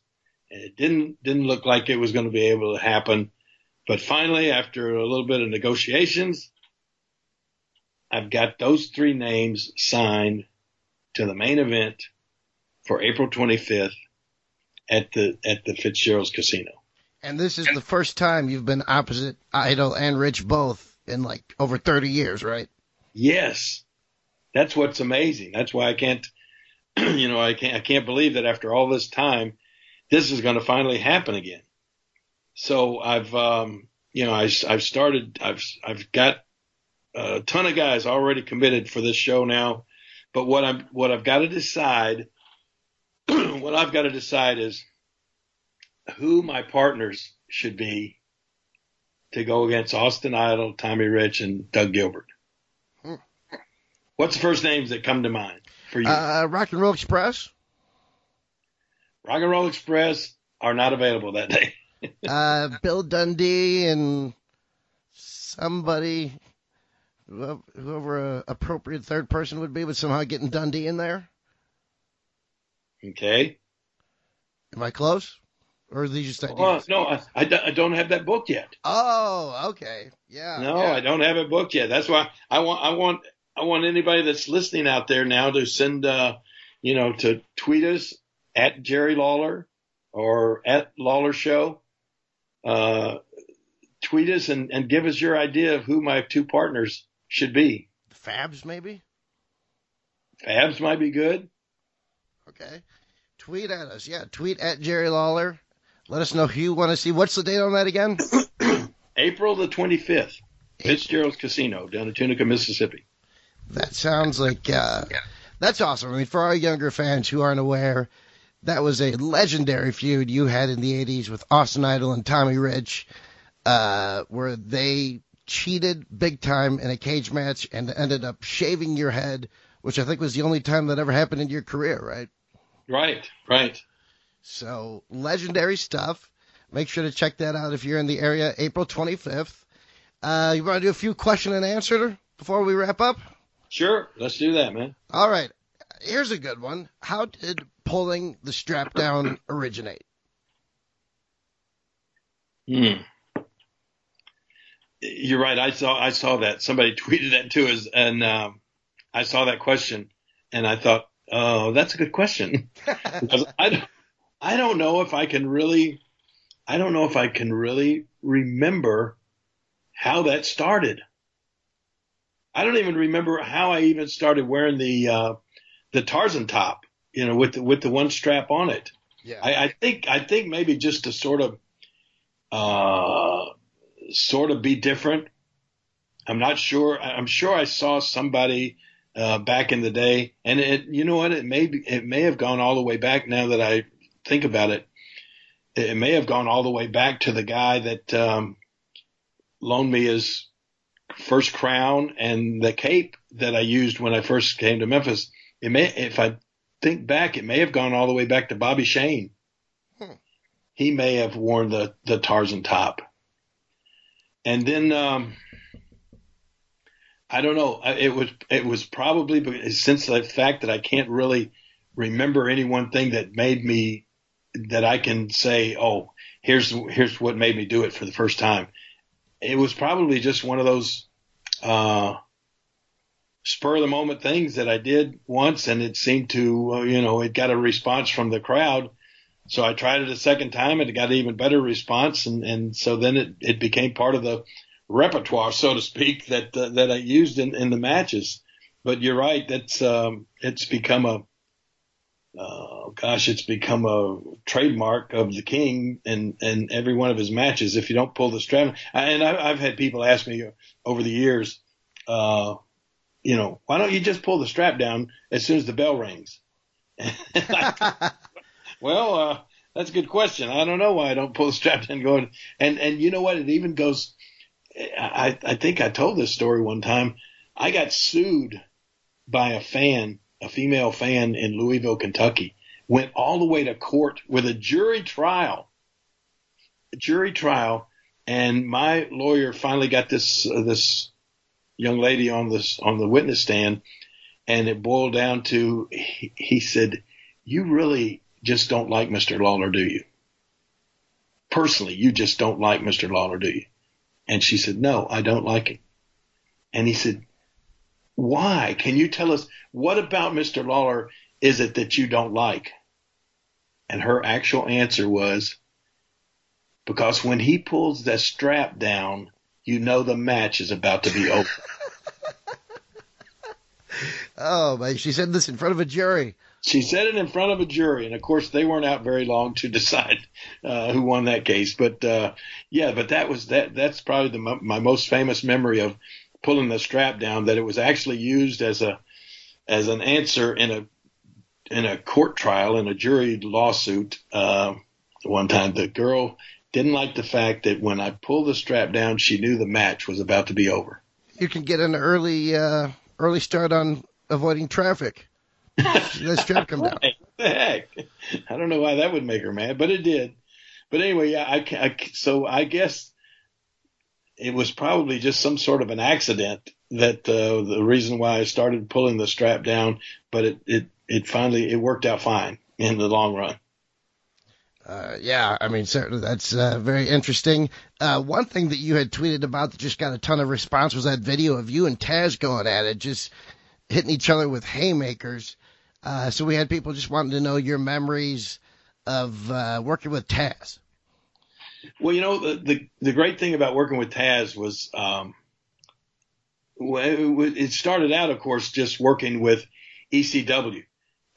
and it didn't, didn't look like it was going to be able to happen. But finally, after a little bit of negotiations, I've got those three names signed to the main event for April 25th at the, at the Fitzgerald's Casino. And this is the first time you've been opposite Idol and Rich both in like over 30 years, right? Yes. That's what's amazing. That's why I can't, you know, I can't, I can't believe that after all this time, this is going to finally happen again. So I've, um, you know, I, I've started, I've, I've got a ton of guys already committed for this show now. But what I'm, what I've got to decide, what I've got to decide is who my partners should be to go against Austin Idol, Tommy Rich, and Doug Gilbert. Hmm. What's the first names that come to mind for you? Uh, Rock and Roll Express. Rock and Roll Express are not available that day. uh, Bill Dundee and somebody, whoever a appropriate third person would be, but somehow getting Dundee in there. Okay. Am I close? Or are these just ideas? no, I, I, don't have that book yet. Oh, okay. Yeah. No, yeah. I don't have it booked yet. That's why I want, I want, I want anybody that's listening out there now to send, uh, you know, to tweet us at Jerry Lawler or at Lawler Show. Uh, tweet us and, and give us your idea of who my two partners should be. the Fabs, maybe? Fabs might be good. Okay. Tweet at us. Yeah, tweet at Jerry Lawler. Let us know who you want to see. What's the date on that again? April the 25th. Fitzgerald's Casino down in Tunica, Mississippi. That sounds like uh, yeah. that's awesome. I mean, for our younger fans who aren't aware, that was a legendary feud you had in the 80s with Austin Idol and Tommy Rich, uh, where they cheated big time in a cage match and ended up shaving your head, which I think was the only time that ever happened in your career, right? Right, right. So legendary stuff. Make sure to check that out if you're in the area. April 25th. Uh, you want to do a few question and answer before we wrap up? Sure, let's do that, man. All right. Here's a good one. How did pulling the strap down originate? Hmm. You're right. I saw I saw that somebody tweeted that to us, and um, I saw that question, and I thought, oh, that's a good question. because I don't, I don't know if I can really, I don't know if I can really remember how that started. I don't even remember how I even started wearing the uh, the Tarzan top, you know, with the, with the one strap on it. Yeah. I, I think I think maybe just to sort of uh, sort of be different. I'm not sure. I'm sure I saw somebody uh, back in the day, and it, you know what? It may be, it may have gone all the way back. Now that I think about it, it may have gone all the way back to the guy that um, loaned me his first crown and the cape that I used when I first came to Memphis. It may, if I think back, it may have gone all the way back to Bobby Shane. Hmm. He may have worn the, the Tarzan top. And then, um, I don't know. It was, it was probably since the fact that I can't really remember any one thing that made me, that I can say, oh, here's, here's what made me do it for the first time. It was probably just one of those, uh, spur of the moment things that I did once, and it seemed to, uh, you know, it got a response from the crowd. So I tried it a second time, and it got an even better response, and and so then it it became part of the repertoire, so to speak, that uh, that I used in in the matches. But you're right, that's um, it's become a uh, gosh, it's become a trademark of the king and, and every one of his matches. If you don't pull the strap, and I, I've had people ask me over the years, uh, you know, why don't you just pull the strap down as soon as the bell rings? well, uh, that's a good question. I don't know why I don't pull the strap down going. And, and you know what? It even goes, I, I think I told this story one time. I got sued by a fan a female fan in Louisville, Kentucky, went all the way to court with a jury trial. A jury trial, and my lawyer finally got this uh, this young lady on this on the witness stand, and it boiled down to he, he said, "You really just don't like Mr. Lawler, do you? Personally, you just don't like Mr. Lawler, do you?" And she said, "No, I don't like him." And he said, why? Can you tell us what about Mr. Lawler is it that you don't like? And her actual answer was because when he pulls that strap down, you know the match is about to be over. oh, man. She said this in front of a jury. She said it in front of a jury, and of course they weren't out very long to decide uh, who won that case. But uh, yeah, but that was that. That's probably the, my most famous memory of pulling the strap down that it was actually used as a as an answer in a in a court trial in a jury lawsuit uh, one time. The girl didn't like the fact that when I pulled the strap down, she knew the match was about to be over. You can get an early uh, early start on avoiding traffic. Let strap come down. What the heck? I don't know why that would make her mad, but it did. But anyway, yeah, I, I so I guess it was probably just some sort of an accident that uh, the reason why I started pulling the strap down, but it, it, it finally, it worked out fine in the long run. Uh, yeah, I mean, certainly that's uh, very interesting. Uh, one thing that you had tweeted about that just got a ton of response was that video of you and Taz going at it, just hitting each other with haymakers. Uh, so we had people just wanting to know your memories of uh, working with Taz. Well, you know, the, the, the great thing about working with Taz was, um, it started out, of course, just working with ECW.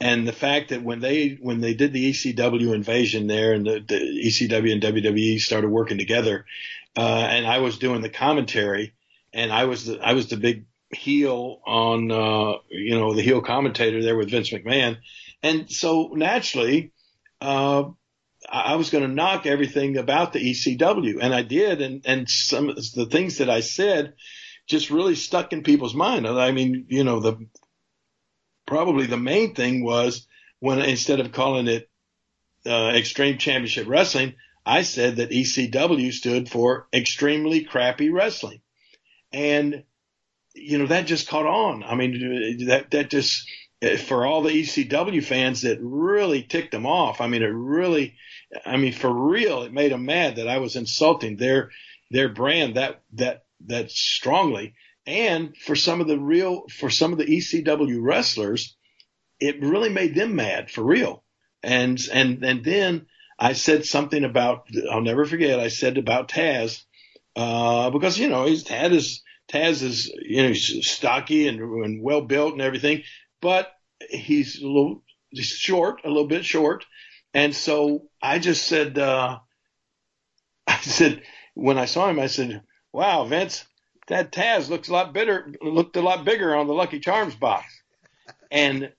And the fact that when they when they did the ECW invasion there, and the, the ECW and WWE started working together, uh, and I was doing the commentary, and I was the I was the big heel on uh, you know the heel commentator there with Vince McMahon, and so naturally, uh, I was going to knock everything about the ECW, and I did, and and some of the things that I said just really stuck in people's mind. I mean, you know, the probably the main thing was when instead of calling it uh, Extreme Championship Wrestling, I said that ECW stood for Extremely Crappy Wrestling, and you know that just caught on. I mean, that that just for all the ECW fans that really ticked them off. I mean, it really I mean, for real, it made them mad that I was insulting their their brand that that that strongly. And for some of the real, for some of the ECW wrestlers, it really made them mad for real. And and and then I said something about I'll never forget. I said about Taz uh, because you know he's Taz is Taz is you know he's stocky and, and well built and everything, but he's a little he's short, a little bit short, and so I just said, uh, I said, when I saw him, I said, wow, Vince, that Taz looks a lot better, looked a lot bigger on the Lucky Charms box. And,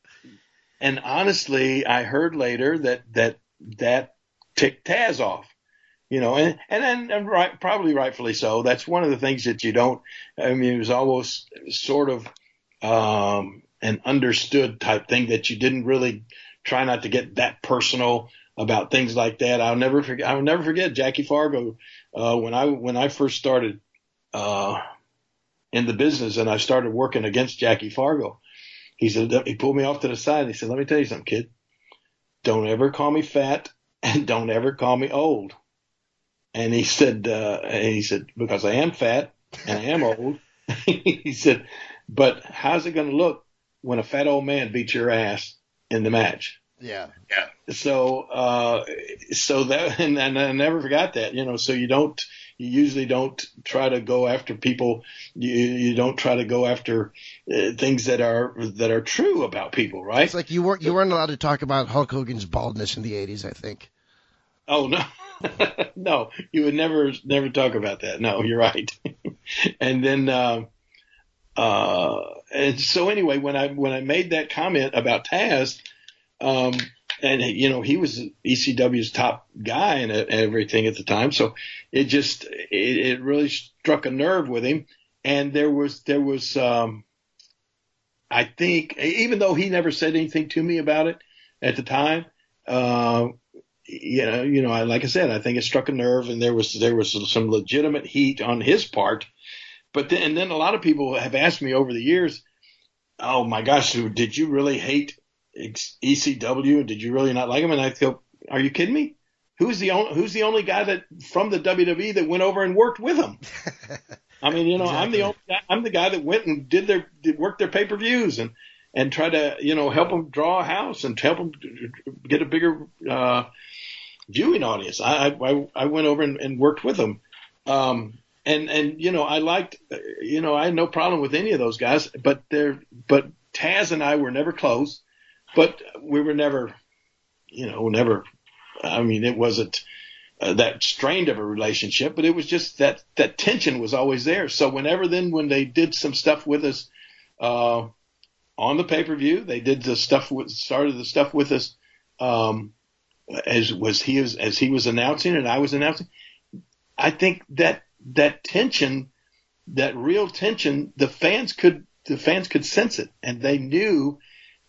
and honestly, I heard later that, that, that ticked Taz off you know, and and and right, probably rightfully so. That's one of the things that you don't. I mean, it was almost sort of um, an understood type thing that you didn't really try not to get that personal about things like that. I'll never forget. I'll never forget Jackie Fargo uh, when I when I first started uh, in the business and I started working against Jackie Fargo. He said he pulled me off to the side and he said, "Let me tell you something, kid. Don't ever call me fat and don't ever call me old." And he said, uh, and he said because I am fat and I am old. he said, but how's it going to look when a fat old man beats your ass in the match? Yeah. Yeah. So, uh, so that, and, and I never forgot that, you know, so you don't, you usually don't try to go after people. You, you don't try to go after uh, things that are, that are true about people, right? It's like you weren't, you weren't allowed to talk about Hulk Hogan's baldness in the 80s, I think. Oh, no. no, you would never, never talk about that. No, you're right. and then, uh, uh, and so anyway, when I, when I made that comment about Taz, um, and you know he was ECW's top guy and everything at the time, so it just it, it really struck a nerve with him. And there was there was um, I think even though he never said anything to me about it at the time, uh, you know, you know, I, like I said, I think it struck a nerve, and there was there was some legitimate heat on his part. But then, and then a lot of people have asked me over the years, "Oh my gosh, did you really hate ECW? Did you really not like him? And I go, are you kidding me? Who's the only, who's the only guy that from the WWE that went over and worked with him? I mean, you know, exactly. I'm the only guy, I'm the guy that went and did their did work their pay per views and and try to you know help them draw a house and help them get a bigger uh, viewing audience. I I, I went over and, and worked with them. Um, and and you know I liked you know I had no problem with any of those guys, but they're but Taz and I were never close but we were never, you know, never. I mean, it wasn't uh, that strained of a relationship, but it was just that that tension was always there. So whenever then when they did some stuff with us uh, on the pay per view, they did the stuff with started the stuff with us um, as was he was as he was announcing and I was announcing. I think that that tension, that real tension, the fans could the fans could sense it, and they knew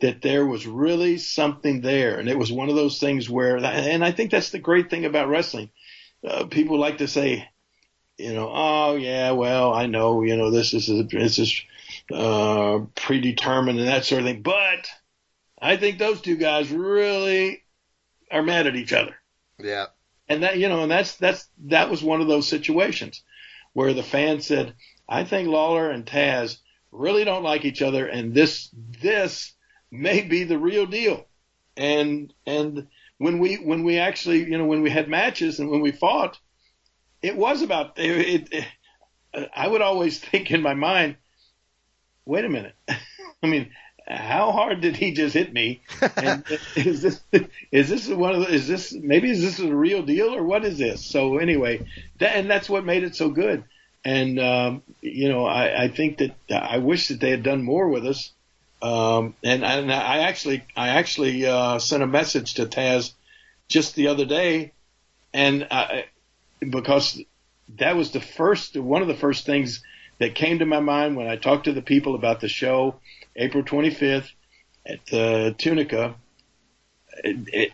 that there was really something there. And it was one of those things where, and I think that's the great thing about wrestling. Uh, people like to say, you know, oh yeah, well, I know, you know, this is, this is, uh, predetermined and that sort of thing. But I think those two guys really are mad at each other. Yeah. And that, you know, and that's, that's, that was one of those situations where the fan said, I think Lawler and Taz really don't like each other. And this, this may be the real deal. And and when we when we actually you know when we had matches and when we fought, it was about it. it, it I would always think in my mind, wait a minute. I mean, how hard did he just hit me? And is this is this one of the, is this maybe is this a real deal or what is this? So anyway, that, and that's what made it so good. And um, you know, I, I think that I wish that they had done more with us. Um, and, and I actually, I actually, uh, sent a message to Taz just the other day and, I, because that was the first, one of the first things that came to my mind when I talked to the people about the show, April 25th at the Tunica. It,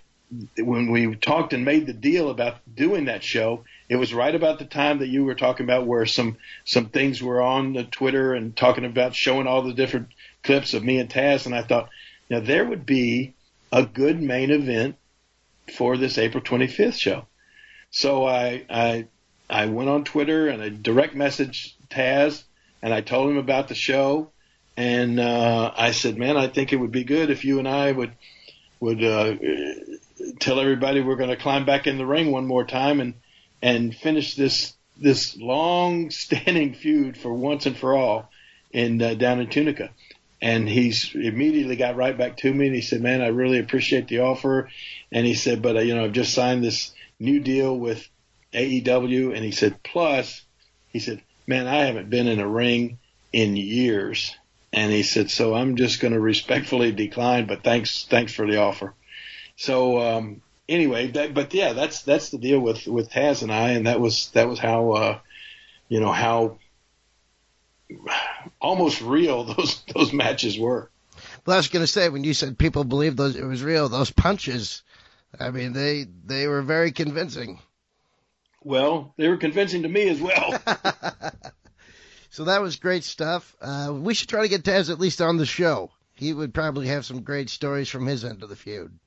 it, when we talked and made the deal about doing that show, it was right about the time that you were talking about where some some things were on the Twitter and talking about showing all the different clips of me and Taz, and I thought, now there would be a good main event for this April 25th show. So I I I went on Twitter and I direct messaged Taz and I told him about the show and uh, I said, man, I think it would be good if you and I would would uh, tell everybody we're going to climb back in the ring one more time and and finish this this long standing feud for once and for all in uh, down in Tunica and he's immediately got right back to me and he said, "Man, I really appreciate the offer." And he said, "But uh, you know, I've just signed this new deal with AEW." And he said, "Plus," he said, "Man, I haven't been in a ring in years." And he said, "So I'm just going to respectfully decline, but thanks, thanks for the offer." So um, anyway, that, but yeah, that's that's the deal with with Taz and I, and that was that was how uh, you know how almost real those those matches were. Well, I was going to say when you said people believed those it was real, those punches, I mean they they were very convincing. Well, they were convincing to me as well. so that was great stuff. Uh, we should try to get Taz at least on the show. He would probably have some great stories from his end of the feud.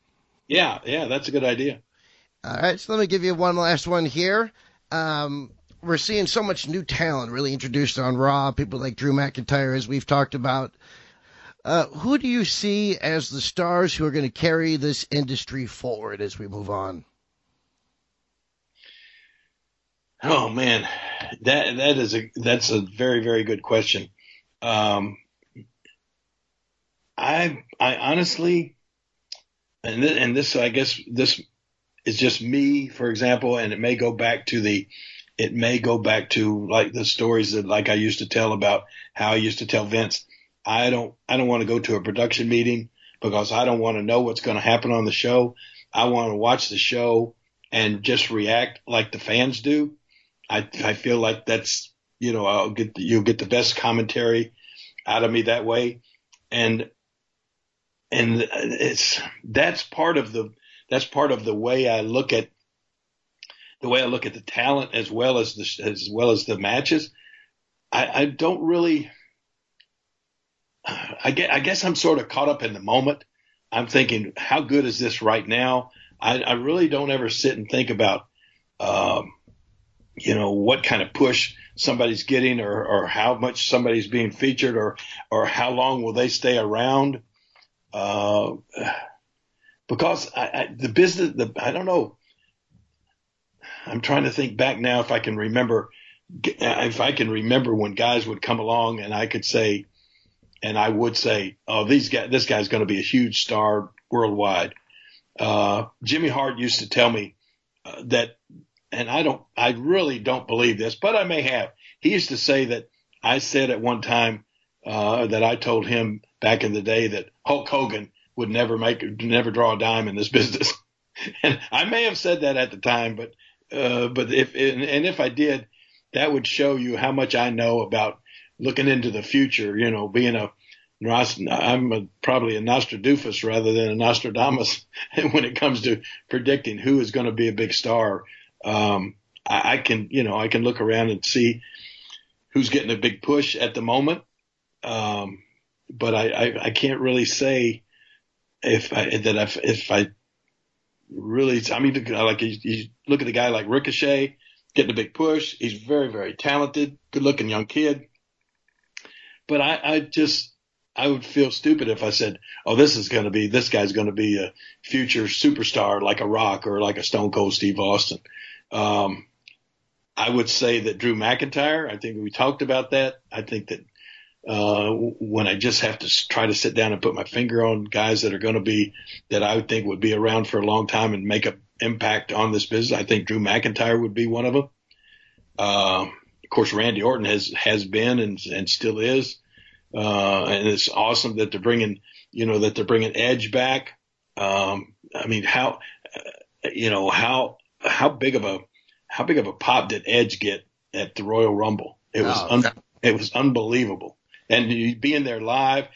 Yeah, yeah, that's a good idea. All right, so let me give you one last one here. Um, we're seeing so much new talent really introduced on Raw. People like Drew McIntyre, as we've talked about. Uh, who do you see as the stars who are going to carry this industry forward as we move on? Oh man, that that is a that's a very very good question. Um, I I honestly, and and this I guess this is just me, for example, and it may go back to the, it may go back to like the stories that like I used to tell about how I used to tell Vince. I don't I don't want to go to a production meeting because I don't want to know what's going to happen on the show. I want to watch the show and just react like the fans do. I I feel like that's you know I'll get the, you'll get the best commentary out of me that way, and and it's that's part of the that's part of the way I look at the way I look at the talent as well as the as well as the matches. I, I don't really. I guess, I guess I'm sort of caught up in the moment. I'm thinking, how good is this right now? I, I really don't ever sit and think about, um, you know, what kind of push somebody's getting or, or how much somebody's being featured or, or how long will they stay around. Uh, because I, I, the business, the, I don't know. I'm trying to think back now if I can remember, if I can remember when guys would come along and I could say, and I would say, oh, these guys, this guy's going to be a huge star worldwide. Uh, Jimmy Hart used to tell me uh, that, and I don't, I really don't believe this, but I may have. He used to say that I said at one time uh, that I told him back in the day that Hulk Hogan would never make, never draw a dime in this business. and I may have said that at the time, but, uh, but if, and, and if I did, that would show you how much I know about looking into the future, you know, being a, I'm a, probably a Nostradamus rather than a Nostradamus when it comes to predicting who is going to be a big star. Um, I, I can, you know, I can look around and see who's getting a big push at the moment. Um, but I, I, I can't really say if I, that if, if I really, I mean, like you, you look at a guy like Ricochet getting a big push. He's very, very talented, good looking young kid. But I, I just, I would feel stupid if I said, "Oh, this is going to be this guy's going to be a future superstar like a Rock or like a Stone Cold Steve Austin." Um, I would say that Drew McIntyre. I think we talked about that. I think that uh, when I just have to try to sit down and put my finger on guys that are going to be that I would think would be around for a long time and make an impact on this business, I think Drew McIntyre would be one of them. Uh, of course, Randy Orton has has been and and still is, uh, and it's awesome that they're bringing you know that they're bringing Edge back. Um, I mean, how you know how how big of a how big of a pop did Edge get at the Royal Rumble? It was oh, un- it was unbelievable and being there live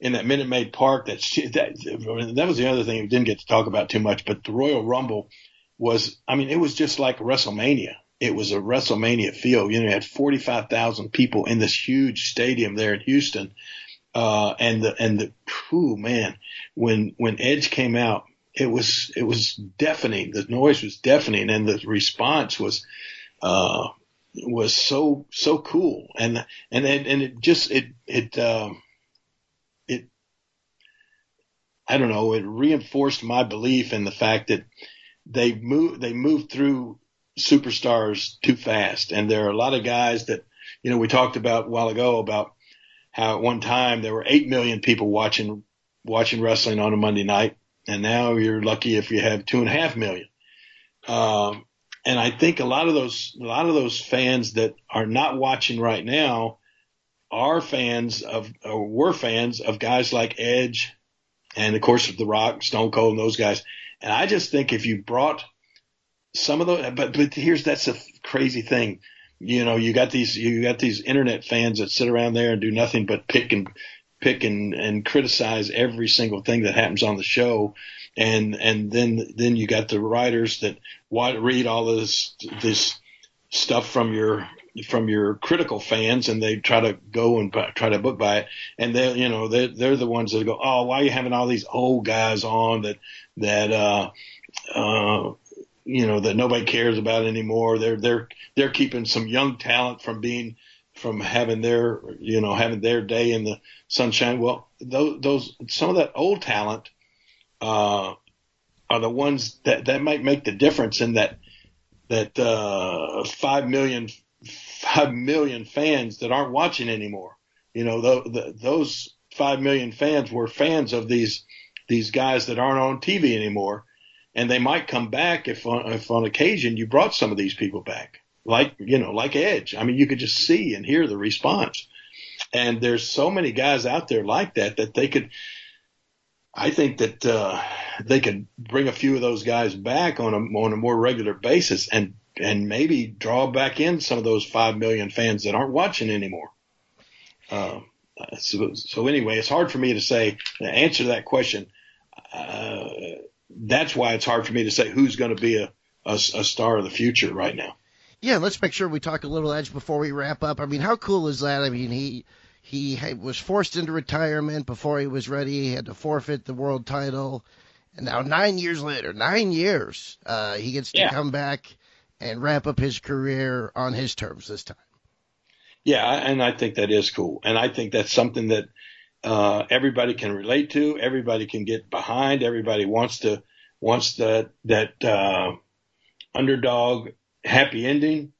in that Minute Maid Park. That that that was the other thing we didn't get to talk about too much. But the Royal Rumble was, I mean, it was just like WrestleMania. It was a WrestleMania feel. You know, you had forty five thousand people in this huge stadium there in Houston, uh, and the and the, whew, man, when when Edge came out, it was it was deafening. The noise was deafening, and the response was. Uh, was so so cool, and and and it just it it um, it I don't know it reinforced my belief in the fact that they move they moved through superstars too fast, and there are a lot of guys that you know we talked about a while ago about how at one time there were eight million people watching watching wrestling on a Monday night, and now you're lucky if you have two and a half million. Um, and I think a lot of those a lot of those fans that are not watching right now are fans of or were fans of guys like Edge and of course of The Rock, Stone Cold, and those guys. And I just think if you brought some of those, but but here's that's a crazy thing. You know, you got these you got these internet fans that sit around there and do nothing but pick and pick and, and criticize every single thing that happens on the show and and then then you got the writers that read all this this stuff from your from your critical fans and they try to go and buy, try to book buy it and they you know they they're the ones that go oh why are you having all these old guys on that that uh uh you know that nobody cares about anymore. They're they're they're keeping some young talent from being from having their you know having their day in the sunshine. Well, those those some of that old talent uh, are the ones that that might make the difference in that that uh, five million five million fans that aren't watching anymore. You know, the, the, those five million fans were fans of these these guys that aren't on TV anymore, and they might come back if on, if on occasion you brought some of these people back, like you know, like Edge. I mean, you could just see and hear the response. And there's so many guys out there like that that they could. I think that uh, they could bring a few of those guys back on a on a more regular basis and and maybe draw back in some of those five million fans that aren't watching anymore. Um, so, so anyway, it's hard for me to say the answer to that question. Uh, that's why it's hard for me to say who's going to be a, a, a star of the future right now. Yeah, let's make sure we talk a little edge before we wrap up. I mean, how cool is that? I mean, he he was forced into retirement before he was ready. He had to forfeit the world title, and now nine years later, nine years, uh, he gets to Yeah. come back and wrap up his career on his terms this time. Yeah, and I think that is cool, and I think that's something that uh, everybody can relate to. Everybody can get behind. Everybody wants to wants that that uh, underdog happy ending,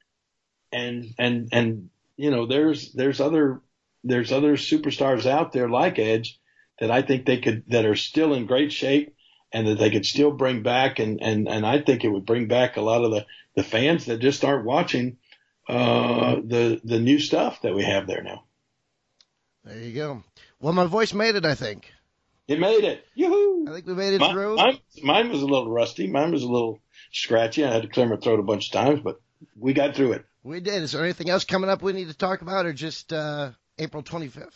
and and and you know there's there's other there's other superstars out there like Edge that I think they could that are still in great shape and that they could still bring back and and and I think it would bring back a lot of the the fans that just aren't watching uh, the the new stuff that we have there now. There you go. Well, my voice made it. I think. It made it. Yoo-hoo. I think we made it Mine, through. mine, mine was a little rusty. Mine was a little scratchy. I had to clear my throat a bunch of times, but we got through it. We did. Is there anything else coming up we need to talk about, or just uh, April 25th?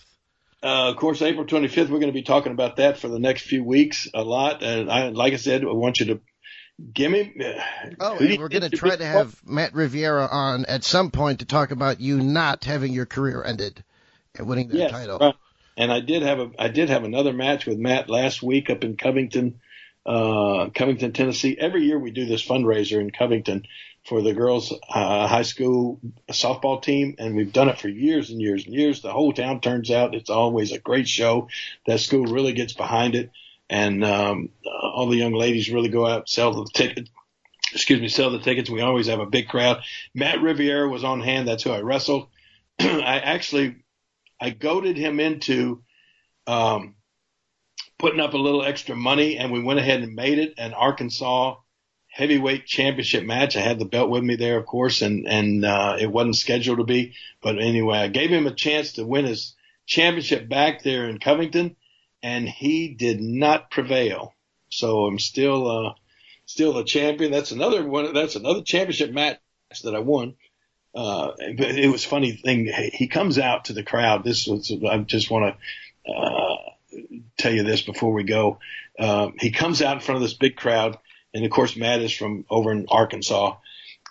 Uh, of course, April 25th, we're going to be talking about that for the next few weeks a lot. And I, like I said, I want you to give me. uh, Oh, and we're going to try to have Matt Riviera on at some point to talk about you not having your career ended and winning that Yes, title. right. And I did have a I did have another match with Matt last week up in Covington, uh, Covington, Tennessee. Every year we do this fundraiser in Covington for the girls' uh, high school softball team, and we've done it for years and years and years. The whole town turns out. It's always a great show. That school really gets behind it, and um, all the young ladies really go out sell the tickets. Excuse me, sell the tickets. We always have a big crowd. Matt Riviera was on hand. That's who I wrestled. I actually I goaded him into um, putting up a little extra money, and we went ahead and made it an Arkansas heavyweight championship match. I had the belt with me there, of course, and and uh, it wasn't scheduled to be, but anyway, I gave him a chance to win his championship back there in Covington, and he did not prevail. So I'm still uh, still the champion. That's another one. That's another championship match that I won. Uh, but it was funny thing. He comes out to the crowd. This was, I just want to, uh, tell you this before we go. Uh, he comes out in front of this big crowd. And of course, Matt is from over in Arkansas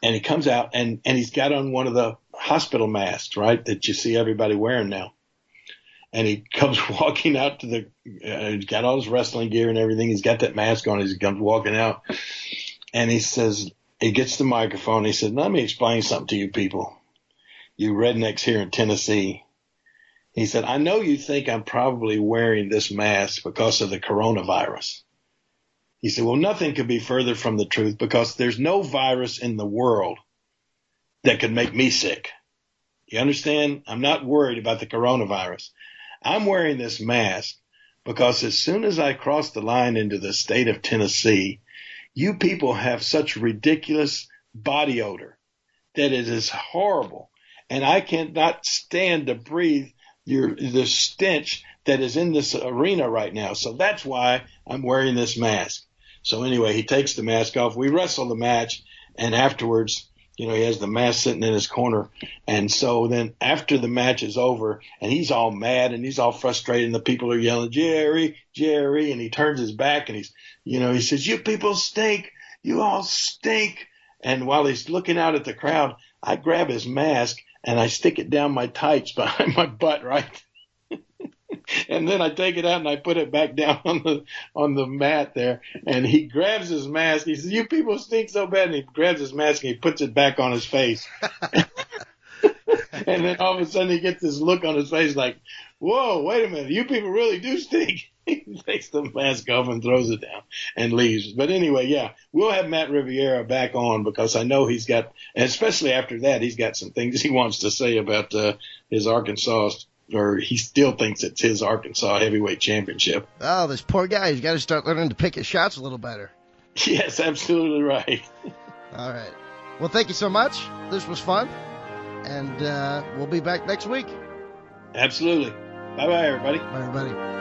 and he comes out and, and he's got on one of the hospital masks, right? That you see everybody wearing now. And he comes walking out to the, uh, he's got all his wrestling gear and everything. He's got that mask on as he comes walking out and he says, he gets the microphone. He said, let me explain something to you people, you rednecks here in Tennessee. He said, I know you think I'm probably wearing this mask because of the coronavirus. He said, well, nothing could be further from the truth because there's no virus in the world that could make me sick. You understand? I'm not worried about the coronavirus. I'm wearing this mask because as soon as I cross the line into the state of Tennessee, you people have such ridiculous body odor that it is horrible. And I cannot stand to breathe your, the stench that is in this arena right now. So that's why I'm wearing this mask. So anyway, he takes the mask off. We wrestle the match and afterwards, you know, he has the mask sitting in his corner. And so then after the match is over and he's all mad and he's all frustrated and the people are yelling, Jerry, Jerry. And he turns his back and he's, you know, he says, you people stink. You all stink. And while he's looking out at the crowd, I grab his mask and I stick it down my tights behind my butt, right? and then I take it out and I put it back down on the on the mat there. And he grabs his mask. He says, "You people stink so bad." And he grabs his mask and he puts it back on his face. and then all of a sudden he gets this look on his face like, "Whoa, wait a minute! You people really do stink." He takes the mask off and throws it down and leaves. But anyway, yeah, we'll have Matt Riviera back on because I know he's got, especially after that, he's got some things he wants to say about uh, his Arkansas or he still thinks it's his Arkansas heavyweight championship. Oh, this poor guy. He's got to start learning to pick his shots a little better. Yes, absolutely right. All right. Well, thank you so much. This was fun. And uh, we'll be back next week. Absolutely. Bye bye, everybody. Bye, everybody.